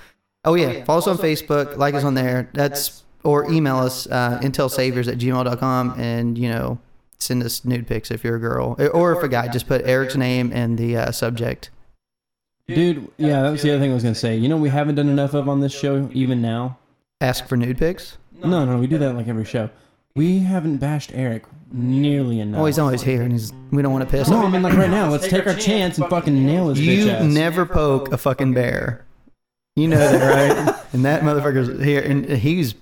Oh yeah, follow us on Facebook, like us on there. That's or email us uh, intelsaviors at gmail.com and you know send us nude pics if you're a girl or if a guy. Just put Eric's name in the uh, subject. Dude, yeah, that was the other thing I was gonna say. You know, we haven't done enough of on this show, even now. Ask for nude pics. No, no, we do that like every show. We haven't bashed Eric nearly enough. Oh, he's always here, and he's we don't want to piss No, him. I mean like right now. Let's take our chance and fucking nail his bitch You ass. never poke a fucking bear. You know that, right? and that motherfucker's here, and he's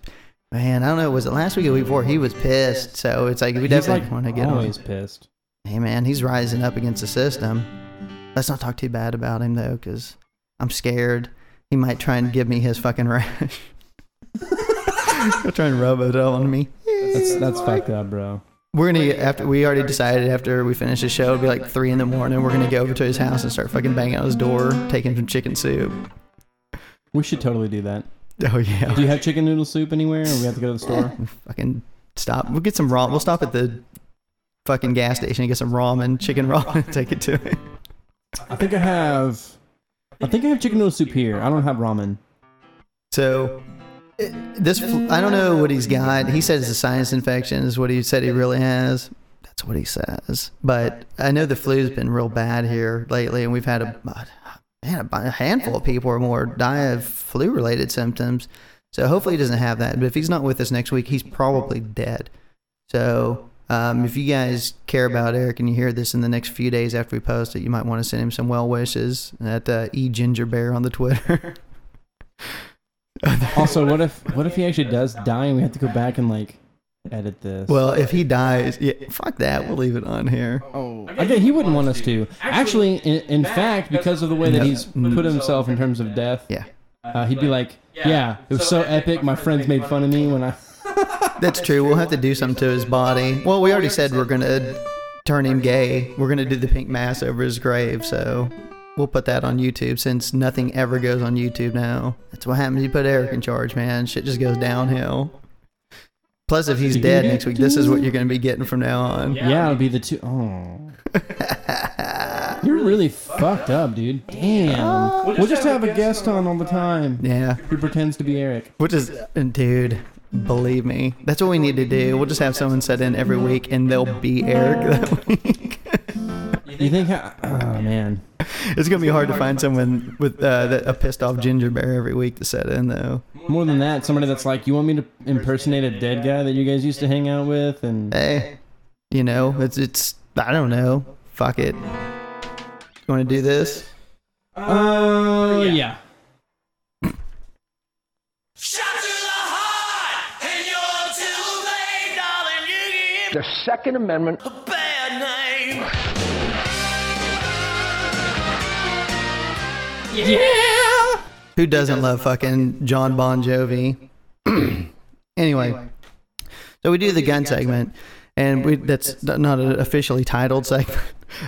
man. I don't know. Was it last week or week before? He was pissed. So it's like we He's definitely like want to get on. always pissed. Hey man, he's rising up against the system. Let's not talk too bad about him though, because I'm scared he might try and give me his fucking rash. He'll try and rub it all on me. That's that's fucked up, bro. We're gonna get after we already decided after we finish the show, it'll be like three in the morning. We're gonna go over to his house and start fucking banging on his door, taking some chicken soup. We should totally do that. Oh yeah. Do you have chicken noodle soup anywhere, or we have to go to the store? fucking stop. We'll get some ramen. We'll stop at the fucking gas station and get some ramen, chicken ramen, and take it to it. I think I have. I think I have chicken noodle soup here. I don't have ramen. So eh, this, I don't know what he's got. He says it's a sinus infection is what he said he really has. That's what he says. But I know the flu's been real bad here lately, and we've had a man a handful of people or more die of flu-related symptoms. So hopefully he doesn't have that. But if he's not with us next week, he's probably dead. So um, if you guys care about Eric and you hear this in the next few days after we post it, you might want to send him some well wishes at uh, e ginger bear on the Twitter. Also, what if what if he actually does die and we have to go back and like edit this? Well, if he dies, yeah, fuck that. We'll leave it on here. oh, again, he wouldn't want us to. Actually, in, in fact, because of the way that he's put himself in terms of death, Yeah. uh, he'd be like, "Yeah, it was so epic. My friends made fun of me when I." That's true. We'll have to do something to his body. Well, we already said we're going to turn him gay. We're going to do the pink mass over his grave. So we'll put that on YouTube since nothing ever goes on YouTube now. That's what happens. You put Eric in charge, man. Shit just goes downhill. Plus, if he's dead next week, this is what you're going to be getting from now on. Yeah, it'll be the two oh You're really fucked up, dude. Damn. We'll just have a guest on all the time Yeah. who pretends to be Eric. Which is, uh, dude, believe me, that's what we need to do. We'll just have someone set in every week and they'll be Eric that week. You think? I, oh man. it's going to be hard to find someone with uh, that, a pissed off ginger bear every week to set in, though. More than that, somebody that's like, you want me to impersonate a dead guy that you guys used to hang out with, and Hey, you know, it's, it's, I don't know. Fuck it. You want to do this? uh, yeah. The Second Amendment Who doesn't love fucking John Bon Jovi? anyway, so we do the gun segment, and we that's not an officially titled segment.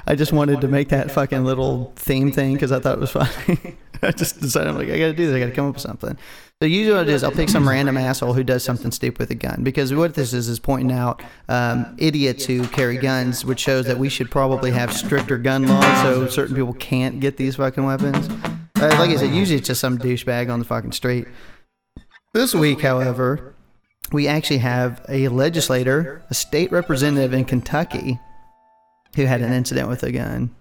I just wanted to make that fucking little theme thing because I thought it was funny. I just decided I'm like I got to do this. I got to come up with something. So usually what it is, I'll pick some random asshole who does something stupid with a gun because what this is is pointing out um, idiots who carry guns, which shows that we should probably have stricter gun laws so certain people can't get these fucking weapons. Like I said, usually it's just some douchebag on the fucking street. This week, however, we actually have a legislator, a state representative in Kentucky, who had an incident with a gun.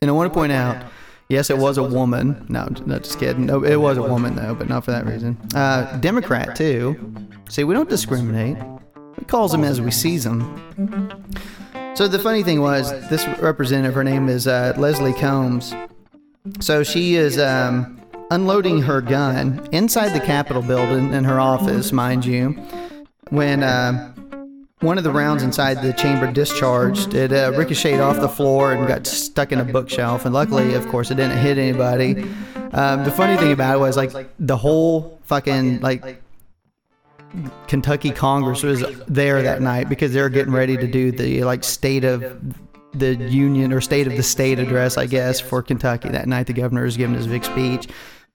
And I want to point out, yes, it was a woman. No, not just kidding. No, it was a woman though, but not for that reason. Uh, Democrat too. See, we don't discriminate. We calls them as we sees them. So the funny thing was, this representative, her name is uh, Leslie Combs. So she is um, unloading her gun inside the Capitol building in her office, mind you, when uh, one of the rounds inside the chamber discharged. It uh, ricocheted off the floor and got stuck in a bookshelf. And luckily, of course, it didn't hit anybody. Um, the funny thing about it was like the whole fucking like Kentucky Congress was there that night because they were getting ready to do the like state of the union or state of the state address, I guess, for Kentucky that night. The governor was giving his big speech,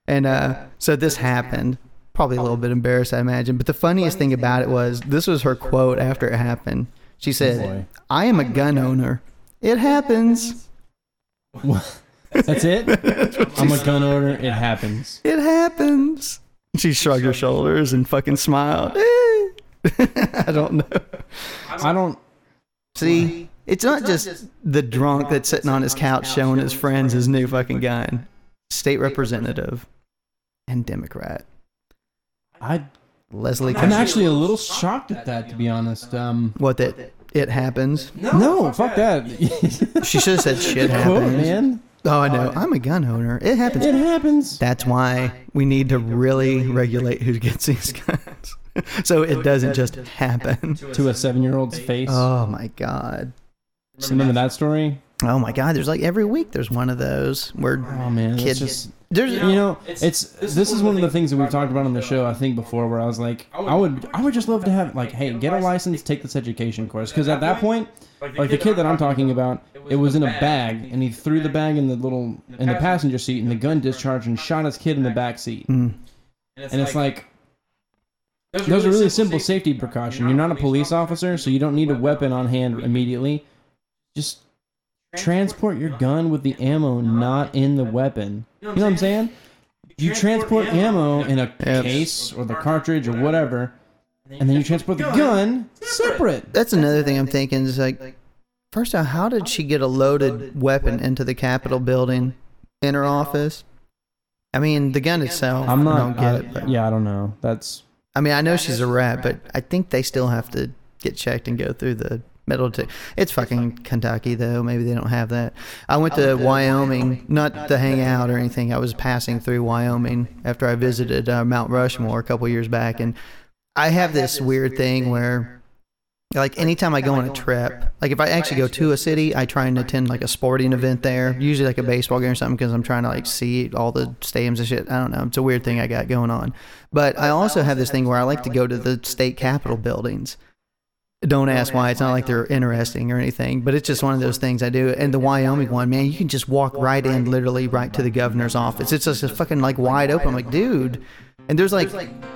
and uh, so this happened. Probably a little bit embarrassed, I imagine. But the funniest thing about it was this was her quote after it happened. She said, boy. "I am a gun owner. It happens. That's it. I'm a gun owner. It happens. It happens." She shrugged her shoulders and fucking smiled. I don't know. I don't. See, it's not just the drunk that's sitting on his couch showing his friends his new fucking gun. State representative and Democrat I. Leslie. I'm actually a little shocked at that, to be honest. Um. What that it happens. No, fuck that. She should have said shit Quote, happens. man. Oh, I know. I'm a gun owner. It happens. It happens. That's why we need to really regulate who gets these guns, so it doesn't just happen. To a seven-year-old's face. Oh my god. Remember that story? Oh my god. There's like every week there's one of those where Oh man, kids it's just there's you know, it's this is one of the things that we've talked about on the show. I think before, where I was like, I would, I would just love to have like, hey, get a license, take this education course, because at that point, like the kid that I'm talking about, it was in a bag, and he threw the bag in the little in the passenger seat, and the gun discharged and shot his kid in the back seat. Mm. And it's like. Those are really simple safety precaution. You're not a police officer, so you don't need a weapon on hand immediately. Just transport your gun with the ammo not in the weapon. You know what I'm saying? You transport ammo in a Yes. case or the cartridge or whatever, and then you transport the gun separate. That's another thing I'm thinking is like, first off, how did she get a loaded weapon into the Capitol building in her office? I mean, the gun itself, I'm I not. don't get I- it. But, yeah, I don't know. That's I mean, I know she's a rat, but I think they still have to get checked and go through the metal detector. It's fucking Kentucky, though. Maybe they don't have that. I went to Wyoming, not to hang out or anything. I was passing through Wyoming after I visited uh, Mount Rushmore a couple years back, and I have this weird thing where. Like anytime I go on a trip, like if I actually go to a city, I try and attend like a sporting event there, usually like a baseball game or something, because I'm trying to like see all the stadiums and shit. I don't know. It's a weird thing I got going on. But I also have this thing where I like to go to the state capitol buildings. Don't ask why. It's not like they're interesting or anything, but it's just one of those things I do. And the Wyoming one, man, you can just walk right in, literally right to the governor's office. It's just fucking like wide open. I'm like, dude. And there's like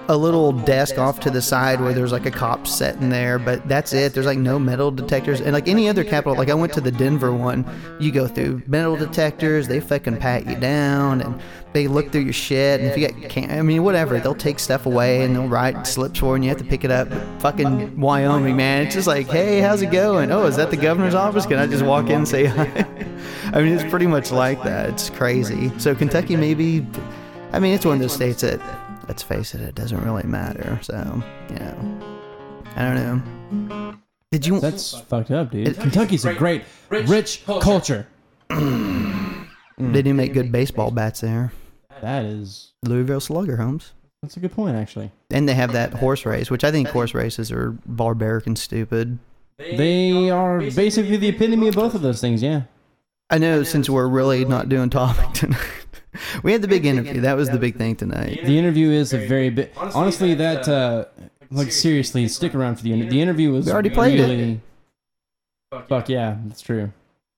a little desk off to the side where there's like a cop sitting there, but that's it. There's like no metal detectors. And like any other capital, like I went to the Denver one, you go through metal detectors, they fucking pat you down and they look through your shit. And if you got, can I mean, whatever, they'll take stuff away and they'll write slips for you and you have to pick it up. But fucking Wyoming, man. It's just like, hey, how's it going? Oh, is that the governor's office? Can I just walk in and say hi? I mean, it's pretty much like that. It's crazy. So Kentucky, maybe, I mean, it's one of those states that, let's face it, it doesn't really matter. So, you know, I don't know. Did you? that's fucked up, dude. Kentucky's a great, rich culture. They mm. do make good baseball bats there. That is. Louisville Slugger homes. That's a good point, actually. And they have that horse race, which I think horse races are barbaric and stupid. They are basically the epitome of both of those things. Yeah. I know since we're really not doing topic tonight. we had the big interview. That was the big thing tonight. The interview is a very bit. Honestly, that uh, like seriously, stick around for the interview. The interview was We already played it. Fuck yeah, that's true.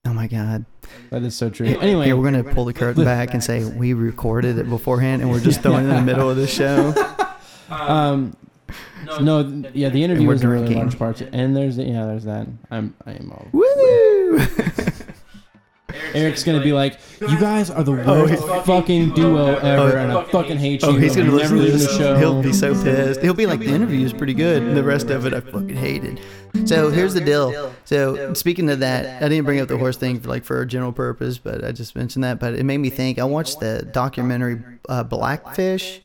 Oh my god. That is so true. Anyway, Here we're gonna pull the curtain back and say we recorded it beforehand and we're just throwing it in the middle of the show. um, no, th- yeah, the interview was a really large part. And there's yeah, there's that. I'm I am all. Woo! Eric's gonna be like, you guys are the Oh, worst he- fucking duo ever, and I fucking hate you. Oh, he's gonna I'm listen to this. the show. He'll be so pissed. He'll be like, the interview is pretty good, and the rest of it I fucking hated. So here's the deal. So speaking of that, I didn't bring up the horse thing for like for a general purpose, but I just mentioned that. But it made me think. I watched the documentary uh, Blackfish,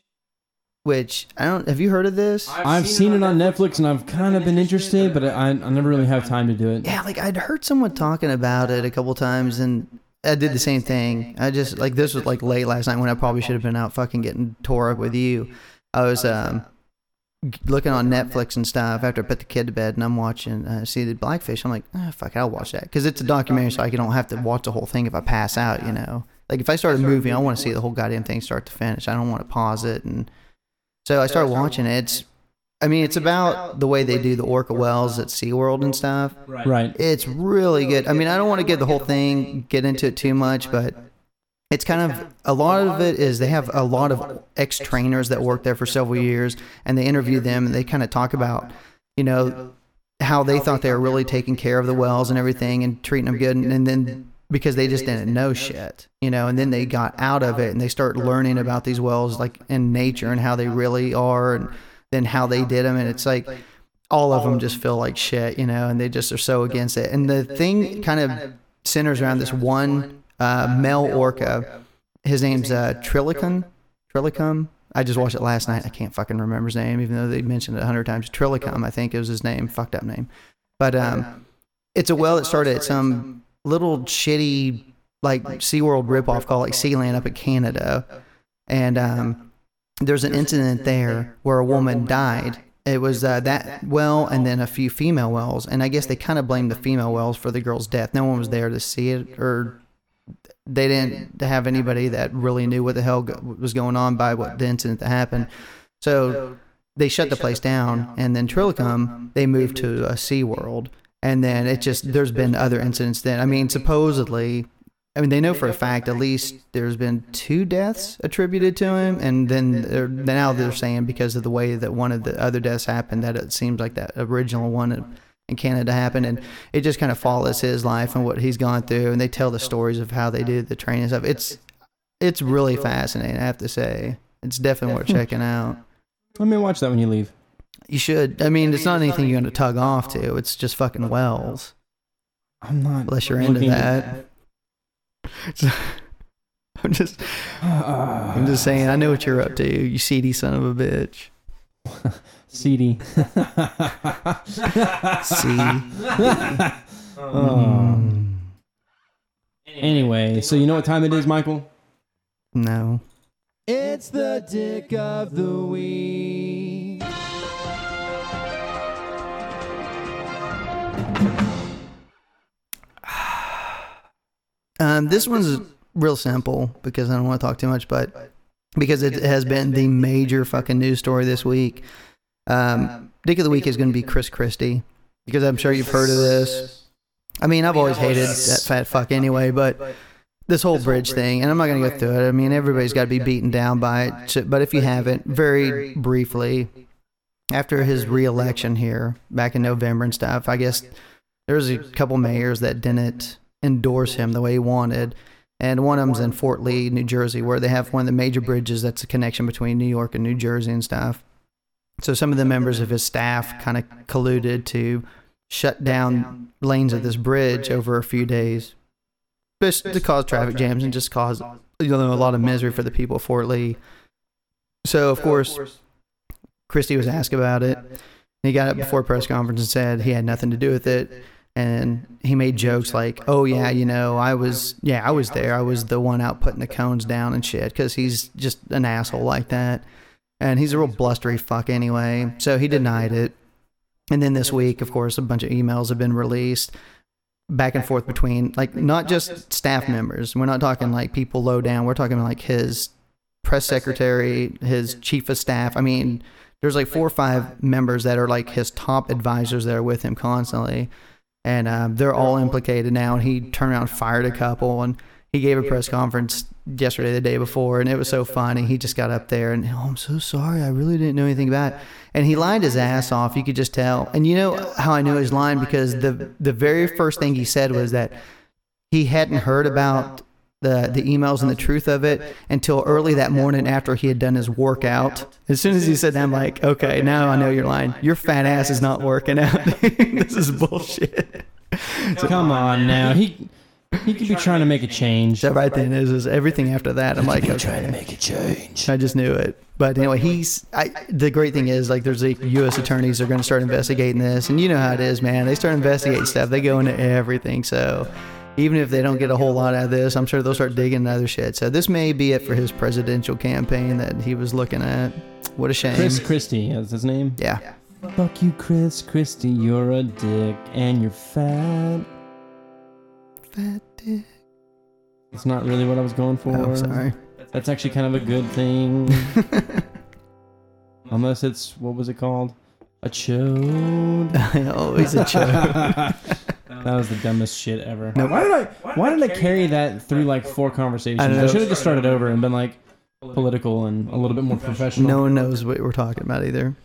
which I don't. Have you heard of this? I've seen it on Netflix, and I've kind of been interested, but I, I never really have time to do it. Yeah, like I'd heard someone talking about it a couple times, and I did the same thing. I just like this was like late last night when I probably should have been out fucking getting tore up with you. I was um looking on Netflix and stuff after I put the kid to bed, and I'm watching uh, see the Blackfish. I'm like, ah, fuck, I'll watch that because it's a documentary, so I don't have to watch the whole thing if I pass out. You know, like if I start a movie, I want to see the whole goddamn thing start to finish. I don't want to pause it, and so I started watching it. It's I mean, it's about the way they do the orca wells at SeaWorld and stuff. Right. It's really good. I mean, I don't want to get the whole thing, get into it too much, but it's kind of a lot of it is they have a lot of ex trainers that work there for several years and they interview them and they kind of talk about, you know, how they thought they were really taking care of the wells and everything and treating them good, and, and then because they just didn't know shit, you know, and then they got out of it and they start learning about these wells like in nature and how they really are, and then how they did them, and it's like all of them just feel like shit, you know, and they just are so against it. And the thing kind of centers around this one uh, male orca. His name's uh, Trillicum. Trillicum. I just watched it last night. I can't fucking remember his name, even though they mentioned it a hundred times. Trillicum, I think it was his name. Fucked up name. But um, it's a well that started at some little shitty like SeaWorld ripoff called like Sealand up in Canada. And um, there's an incident there where a woman died. It was uh, that well and then a few female wells. And I guess they kind of blamed the female wells for the girl's death. No one was there to see it or they didn't have anybody that really knew what the hell was going on by what the incident that happened. So they shut the place down, and then Tilikum they moved to a Sea World, and then it just there's been other incidents. Then I mean, supposedly, I mean they know for a fact at least there's been two deaths attributed to him, and then they're, now they're saying because of the way that one of the other deaths happened that it seems like that original one in- Canada happened, and it just kind of follows his life and what he's gone through, and they tell the stories of how they did the training stuff. It's it's really fascinating, I have to say. It's definitely worth checking out. Let me watch that when you leave. You should. I mean, it's not anything you're going to tug off to. It's just fucking wells. I'm not. Unless you're into looking that. I'm just, I'm just saying. I know what you're up to. You seedy son of a bitch. seedy. See. Um, anyway, so you know what time it is, Michael? No. It's the dick of the week. Um, this one's real simple because I don't want to talk too much, but because it has been the major fucking news story this week. Um, Dick of the week is going to be Chris Christie because I'm sure you've heard of this. I mean, I've always hated that fat fuck anyway, but this whole bridge thing, and I'm not going to go through it. I mean, everybody's got to be beaten down by it. But if you haven't, very briefly, after his reelection here back in November and stuff, I guess there was a couple mayors that didn't endorse him the way he wanted. And one of them's in Fort Lee, New Jersey, where they have one of the major bridges that's a connection between New York and New Jersey and stuff. So some of the members of his staff kind of colluded to shut down lanes of this bridge over a few days, just to cause traffic jams and just cause you know a lot of misery for the people of Fort Lee. So of course, Christie was asked about it. He got up before press conference and said he had nothing to do with it. And he made jokes like, "Oh yeah, you know, I was, yeah, I was there. I was the one out putting the cones down and shit." Because he's just an asshole like that, and he's a real blustery fuck anyway. So he denied it. And then this week, of course, a bunch of emails have been released back and forth between like not just staff members. We're not talking like people low down. We're talking like his press secretary, his chief of staff. I mean, there's like four or five members that are like his top advisors that are with him constantly, and um, they're all implicated now. And he turned around, and fired a couple, and he gave a press conference yesterday, the day before, and it was so funny. He just got up there and, oh, I'm so sorry, I really didn't know anything about it. And he lined his ass off. You could just tell. And you know how I knew his line because the the very first thing he said was that he hadn't heard about the the emails and the truth of it until early that morning after he had done his workout. As soon as he said that, I'm like, okay, now I know your line. Your fat ass is not working out. this is bullshit. Come on now. He he could be trying to make a change. So right then is, is everything after that. I'm like, okay. Trying to make a change. I just knew it. But anyway, he's. I, the great thing is, like, there's like U.S. attorneys are going to start investigating this, and you know how it is, man. They start investigating stuff. They go into everything. So even if they don't get a whole lot out of this, I'm sure they'll start digging into other shit. So this may be it for his presidential campaign that he was looking at. What a shame. Chris Christie is his name. Yeah. Fuck you, Chris Christie. You're a dick and you're fat. Fat dick. It's not really what I was going for. Oh, sorry. That's actually kind of a good thing. Unless it's what was it called? A chode. Always a joke. That was the dumbest shit ever. Nope. Why did I? Why did I carry that through like four conversations? I I, should have just started over and been like political and a little bit more professional. No one knows what we're talking about either.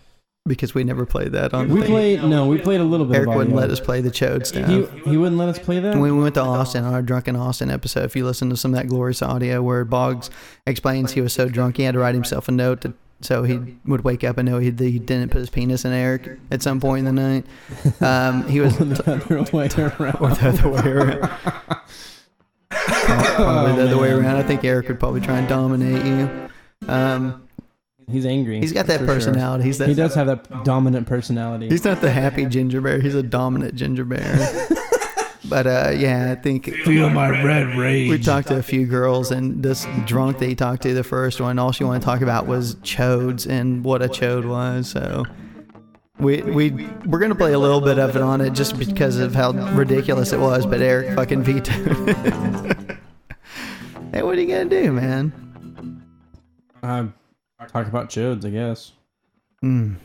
because we never played that on. We the played no, we played a little bit. Eric of wouldn't let us play the chode stuff. He, he wouldn't let us play that. When we went to Austin on our drunken Austin episode, if you listen to some of that glorious audio where Boggs explains he was so drunk he had to write himself a note to, so he would wake up and know he, he didn't put his penis in Eric at some point in the night. Um, he was the other way around. or the other way around. Probably the other way around. I think Eric would probably try and dominate you. Um, He's angry. he's got that for sure. personality. He's that. He does have that dominant personality. He's not the happy ginger bear. He's a dominant ginger bear. but uh, yeah, I think Feel my red rage. we talked to a few girls, and this drunk that he talked to, the first one, all she wanted to talk about was chodes and what a chode was. So we we we're gonna play a little bit of it on it just because of how ridiculous it was. But Eric fucking vetoed. hey, what are you gonna do, man? Uh, talk about chodes, I guess. Mm.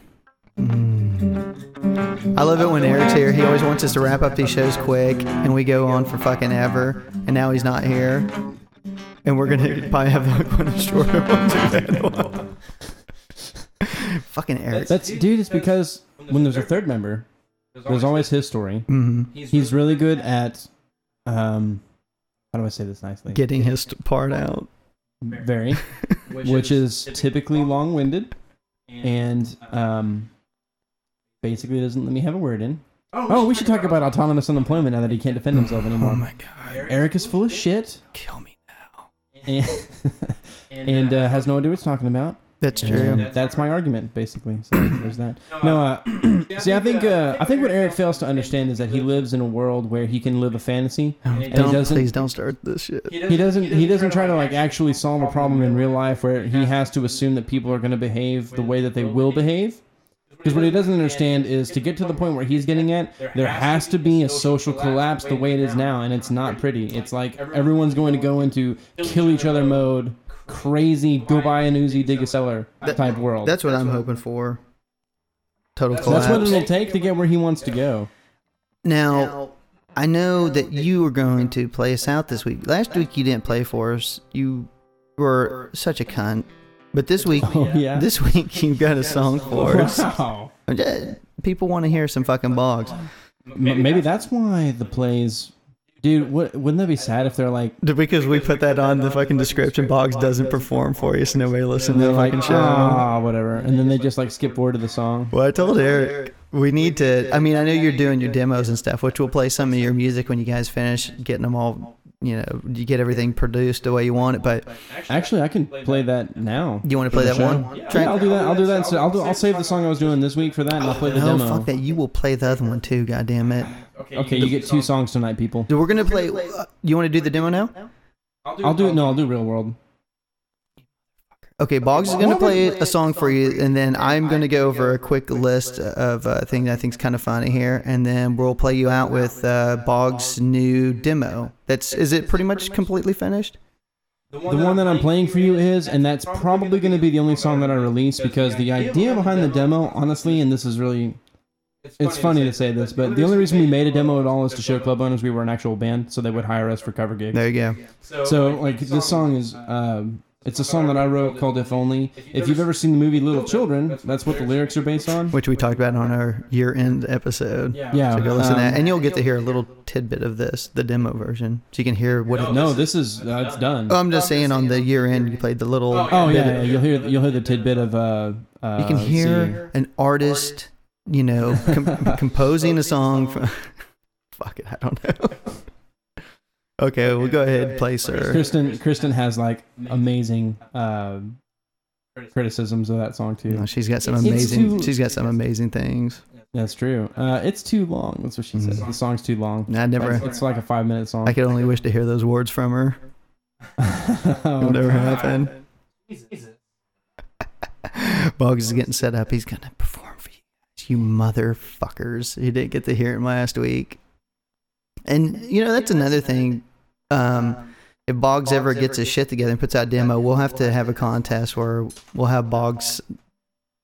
Mm. I love it when Eric's here. He always wants us to wrap up these shows quick, and we go on for fucking ever. And now he's not here, and we're gonna probably have like one of the shorter ones. one. fucking Eric. That's dude. It's because when there's a third member, there's always his story. hmm He's really good at, um, how do I say this nicely? Getting his part out. Very, which is typically long-winded, and um, basically doesn't let me have a word in. Oh, we should talk about autonomous unemployment now that he can't defend himself anymore. Oh my god. Eric is full of shit Kill me now. and, and uh, has no idea what he's talking about. That's true. And that's my argument, basically. So there's that. No, uh, see, I think uh, I think what Eric fails to understand is that he lives in a world where he can live a fantasy. Oh, he don't doesn't- please don't start this shit. He doesn't. He doesn't try to like actually solve a problem in real life where he has to assume that people are going to behave the way that they will behave. Because what he doesn't understand is to get to the point where he's getting at, there has to be a social collapse the way it is now, and it's not pretty. It's like everyone's going to go into kill each other mode, crazy, go buy an Uzi, dig a cellar type world. That's what I'm hoping for. Total collapse. That's what it'll take to get where he wants to go. Now, I know that you were going to play us out this week. Last week you didn't play for us. You were such a cunt. But this week, Oh yeah. this week you've got a song for us. Wow. People want to hear some fucking Boggs. M- maybe that's why the plays, dude. What, wouldn't that be sad if they're like, Because we put that on the fucking description. Boggs doesn't perform for you, so nobody listens to the like, fucking show. ah, whatever, and then they just like skip forward to the song. Well, I told Eric we need to. I mean, I know you're doing your demos and stuff, which we'll play some of your music when you guys finish getting them all. You know, you get everything produced the way you want it. But Actually, I can play that now. you want to play that the one? show. Yeah, I'll do that. I'll do that. So I'll do. I'll save the song I was doing this week for that, and I'll play the No, demo. fuck that. You will play the other one too. God damn it. Okay, you get two songs tonight, people. We're gonna play. uh, You want to do the demo now? I'll do it. No, I'll do Real World. Okay, Boggs is gonna play a song for you, and then I'm gonna go over a quick list of uh, things I think is kind of funny here, and then we'll play you out with uh, Boggs' new demo. That's is it pretty much completely finished? The one that I'm playing for you is, and that's probably going to be the only song that I release because the idea behind the demo, honestly, and this is really, it's funny to say this, but the only reason we made a demo at all is to show club owners we were an actual band, so they would hire us for cover gigs. There you go. So, like, this song is, um, it's a song that I wrote called If Only. If you've ever seen the movie Little Children, that's what the lyrics are based on. Which we talked about on our year-end episode. Yeah. So go listen to that, um, and you'll get to hear a little tidbit of this, the demo version, so you can hear what. It, No, this is, uh, it's done. oh, I'm just saying, on the year-end, you played the little. Oh bit yeah, of- yeah, you'll hear you'll hear the tidbit of uh, uh you can hear an artist, you know, com- composing a song from. Fuck it, I don't know. Okay, we'll go ahead, and play, see. sir. Kristen Kristen has like amazing uh, criticisms of that song too. No, she's got some It's amazing. too- She's got some amazing things. That's true. Uh, it's too long. That's what she says. The song's too long. I never. It's, it's like a five minute song. I could only wish to hear those words from her. It'll never happen. Boggs is getting set up. He's gonna perform for you, guys, you motherfuckers. You didn't get to hear him last week. And you know that's another thing. Um, if Boggs ever gets his shit together and puts out a demo, we'll have to have a contest where we'll have Boggs.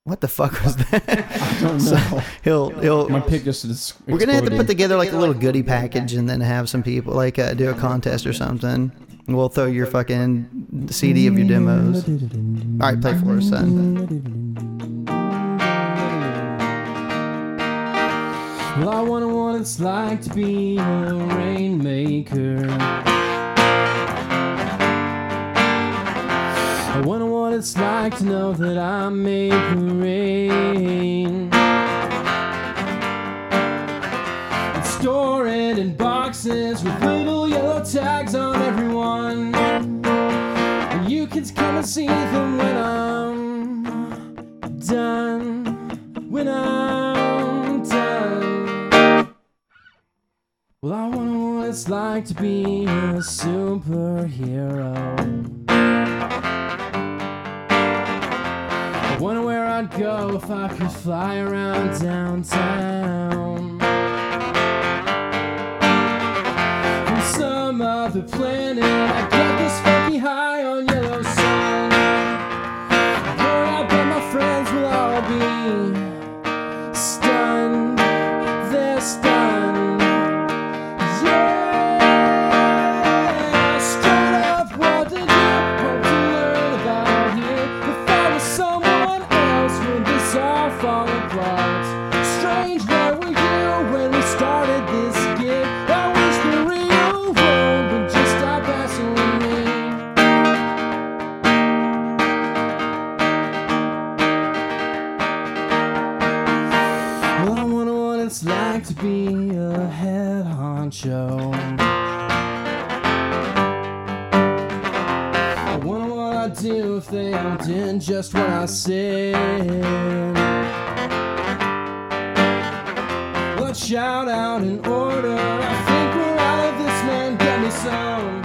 What the fuck was that? I don't So know. he'll he'll. My pick just is We're gonna have to put together like a little goodie package and then have some people like uh, do a contest or something. We'll throw your fucking CD of your demos. All right, play for us, son. Well, I wonder what it's like to be a rainmaker. I wonder what it's like to know that I make rain. And store it in boxes with little yellow tags on everyone. And you can come and see them when I'm done. When I'm Well, I wonder what it's like to be a superhero. I wonder where I'd go if I could fly around downtown. From some other planet, I get honcho. I wonder what I'd do if they all did just what I said. Let's shout out in order. I think we're out of this, man. Get me some.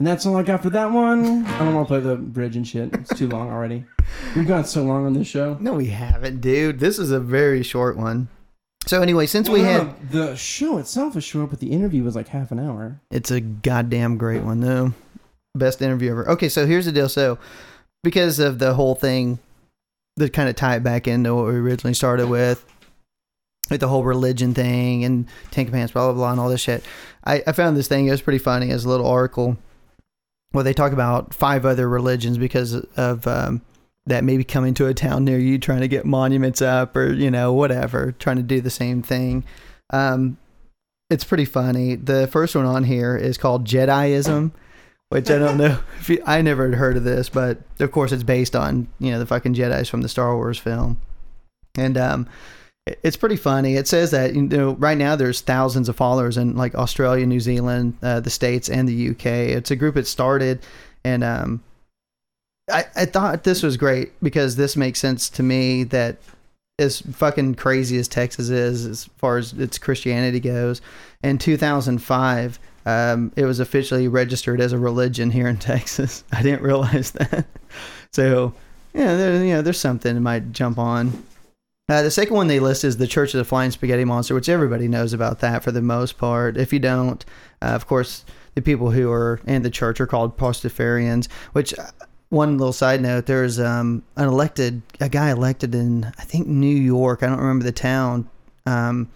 And that's all I got for that one. I don't want to play the bridge and shit. It's too long already. We've gone so long on this show. No, we haven't, dude. This is a very short one. So anyway, since we Well, had, no, the show itself is short, but the interview was like half an hour. it's a goddamn great one though. Best interview ever. Okay, so here's the deal. So because of the whole thing, that kind of tie it back into what we originally started with, with the whole religion thing and Ten pants, blah blah blah, and all this shit. I, I found this thing. It was pretty funny. As a little article where they talk about five other religions because of um, that maybe coming to a town near you, trying to get monuments up or you know whatever, trying to do the same thing. Um, it's pretty funny. The first one on here is called Jediism, which I don't know if you, I never had heard of this, but of course it's based on you know the fucking Jedi's from the Star Wars film, and um, it's pretty funny. It says that you know right now there's thousands of followers in like Australia, New Zealand, uh, the states, and the UK. It's a group that started, and um, I I thought this was great because this makes sense to me that as fucking crazy as Texas is as far as its Christianity goes, in 2005, um, it was officially registered as a religion here in Texas. I didn't realize that. So, yeah, there, you know, there's something that might jump on. Uh, the second one they list is the Church of the Flying Spaghetti Monster, which everybody knows about that for the most part. If you don't, uh, of course, the people who are in the church are called Pastafarians, which uh, one little side note there's um, an elected a guy elected in i think new york i don't remember the town um,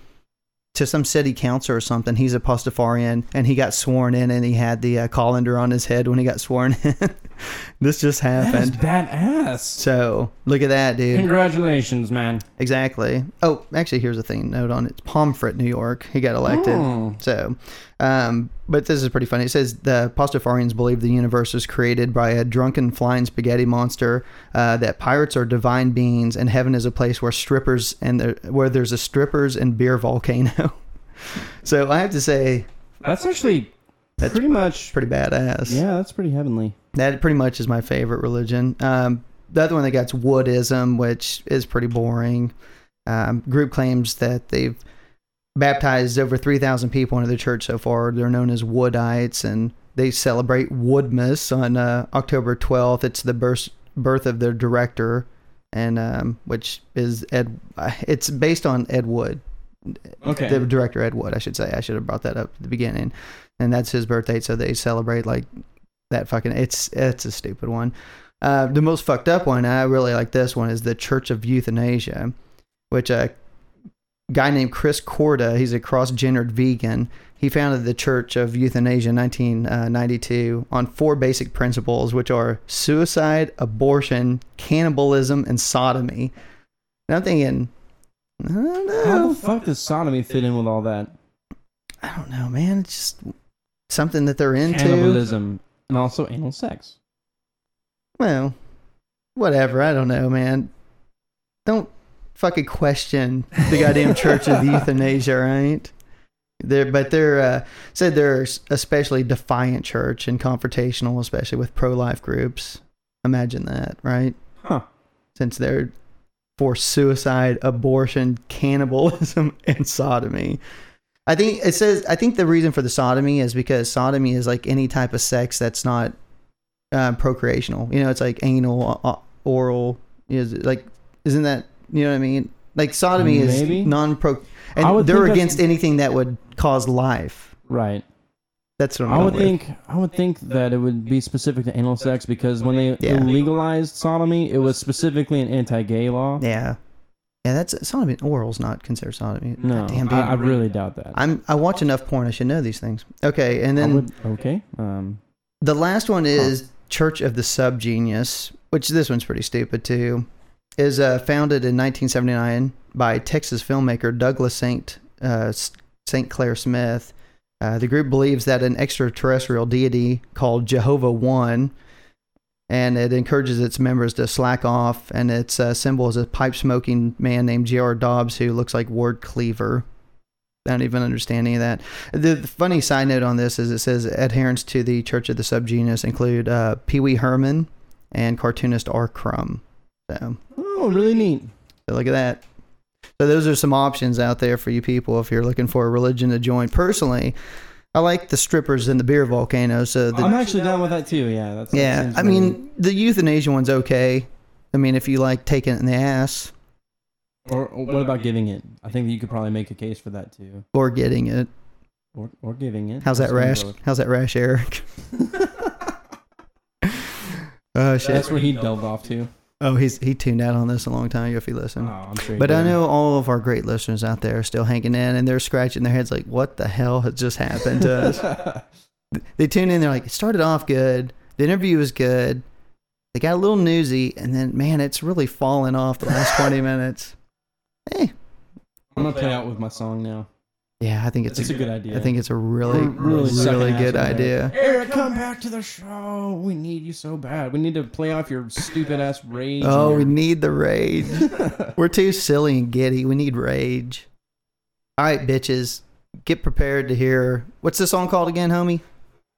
to some city council or something he's a pastafarian and he got sworn in and he had the uh, colander on his head when he got sworn in this just happened badass. so look at that dude Congratulations, man. exactly oh actually here's a thing note on it it's pomfret new york he got elected Oh. so, um, but this is pretty funny. It says the Pastafarians believe the universe was created by a drunken flying spaghetti monster. Uh, that pirates are divine beings, and heaven is a place where strippers and there, where there's a strippers and beer volcano. so I have to say That's actually That's pretty much. pretty badass. Yeah, that's pretty heavenly. That pretty much is my favorite religion. Um, the other one they got's Woodism, which is pretty boring. Um, group claims that they've baptized over 3,000 people into the church so far. They're known as Woodites, and they celebrate Woodmas on uh, October 12th. It's the birth birth of their director, and um, which is Ed. uh, It's based on Ed Wood, Okay. the director Ed Wood. I should say. I should have brought that up at the beginning, and that's his birthday. So they celebrate like that. Fucking it's it's a stupid one. Uh, the most fucked up one, I really like this one, is the Church of Euthanasia, which a guy named Chris Korda, he's a cross-gendered vegan. He founded the Church of Euthanasia in 1992 on four basic principles, which are suicide, abortion, cannibalism, and sodomy. And I'm thinking, I don't know. How the fuck does sodomy fit in with all that? I don't know, man. It's just something that they're into. Cannibalism and also anal sex. Well, whatever. I don't know, man. Don't fucking question the goddamn Church of Euthanasia, right? They're, but they're uh, said they're especially defiant church and confrontational, especially with pro-life groups. Imagine that, right? Huh. Since they're for suicide, abortion, cannibalism, and sodomy. I think it says. I think the reason for the sodomy is because sodomy is like any type of sex that's not uh, procreational. You know, it's like anal, uh, oral. Is like, isn't that you know what I mean? Like sodomy Maybe. is non-pro, and they're against anything that would cause life. Right. That's what I'm I would with. think I would think that it would be specific to anal sex because when they Yeah. legalized sodomy, it was specifically an anti-gay law. Yeah, yeah. That's sodomy. Oral's not considered sodomy. No, Damn. I, I really doubt that. I'm. I watch enough porn. I should know these things. Okay, and then would, okay. Um, The last one is Church of the Subgenius, which this one's pretty stupid too. Is uh, founded in 1979 by Texas filmmaker Douglas Saint uh, Saint Clair Smith. Uh, the group believes that an extraterrestrial deity called Jehovah One, and it encourages its members to slack off. And its uh, symbol is a pipe smoking man named J.R. Dobbs who looks like Ward Cleaver. I don't even understand any of that. The, the funny side note on this is it says adherents to the Church of the Subgenius include uh, Pee Wee Herman and cartoonist R. Crumb. So, oh, really neat. so look at that. So those are some options out there for you people if you're looking for a religion to join. Personally, I like the strippers and the beer volcanoes. So the, I'm actually down with that too. Yeah, that's yeah, I really- mean the euthanasia one's okay. I mean if you like taking it in the ass or, or what about giving it? I think you could probably make a case for that too, or getting it. or or giving it. How's that rash? How's that rash, Eric? Oh shit! That's where he delved off to. Oh, he's he tuned out on this a long time ago if he listened. Oh, I'm sure. But I know all of our great listeners out there are still hanging in and they're scratching their heads like, what the hell has just happened to us? they tune in, they're like, it started off good. The interview was good. They got a little newsy, and then, man, it's really fallen off the last 20 minutes. Hey, I'm gonna play out with my song now. Yeah, I think it's, It's a a, good idea. I think it's a really, We're really, really sucking really ass good over there. idea. Eric, come back to the show. We need you so bad. We need to play off your stupid ass rage. Oh, we need the rage. We're too silly and giddy. We need rage. All right, bitches, get prepared to hear. What's the song called again, homie?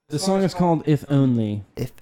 the song is called "If Only." If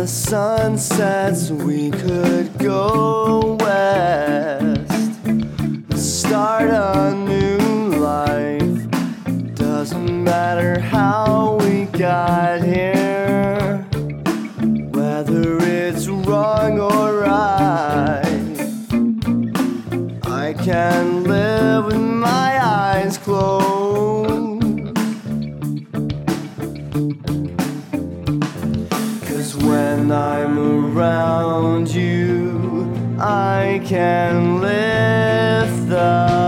the sun sets, we could go west. Start a new life. Doesn't matter how we got here, whether it's wrong or right. I can live with my eyes closed. When I'm around you, I can live the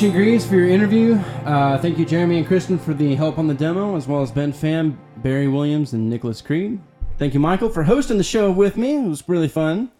You, Lucien for your interview. Uh, thank you, Jeremy and Kristen, for the help on the demo, as well as Ben Pham, Barry Williams, and Nicholas Creed. Thank you, Michael, for hosting the show with me. It was really fun.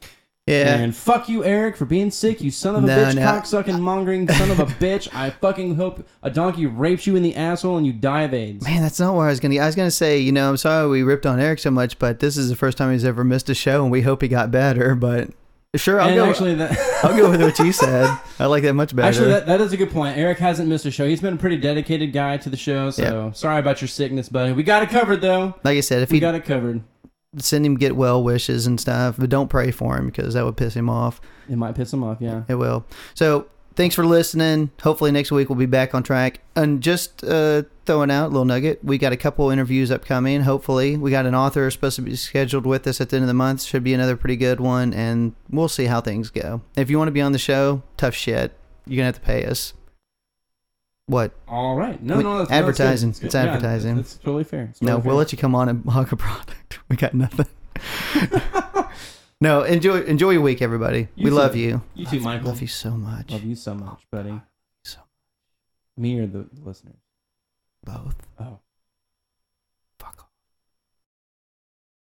Yeah. And fuck you, Eric, for being sick. You son of a No, bitch, no. cocksucking, mongering son of a bitch. I fucking hope a donkey rapes you in the asshole and you die of AIDS. Man, that's not where I was gonna. I was gonna say, you know, I'm sorry we ripped on Eric so much, but this is the first time he's ever missed a show, and we hope he got better. But sure, I'll and go. actually, that I'll go with what you said. I like that much better. actually that, that is a good point. Eric hasn't missed a show. He's been a pretty dedicated guy to the show. So sorry about your sickness, buddy. We got it covered though. like I said, if We he got it covered. send him get well wishes and stuff, but don't pray for him because that would piss him off. It might piss him off. Yeah. It will. So thanks for listening. Hopefully next week we'll be back on track. And just uh, throwing out a little nugget, we got a couple interviews upcoming. Hopefully, we got an author supposed to be scheduled with us at the end of the month. Should be another pretty good one, and we'll see how things go. If you want to be on the show, tough shit. You're gonna have to pay us. What? All right. No, We- no, that's advertising. No. It's Yeah, advertising. That's totally fair. It's No, totally we'll let you come on and hog a product. We got nothing. no, enjoy enjoy your week, everybody. You we too. love you. You too, Michael. Love you so much. Love you so much, buddy. So Me or the listeners? both. Oh.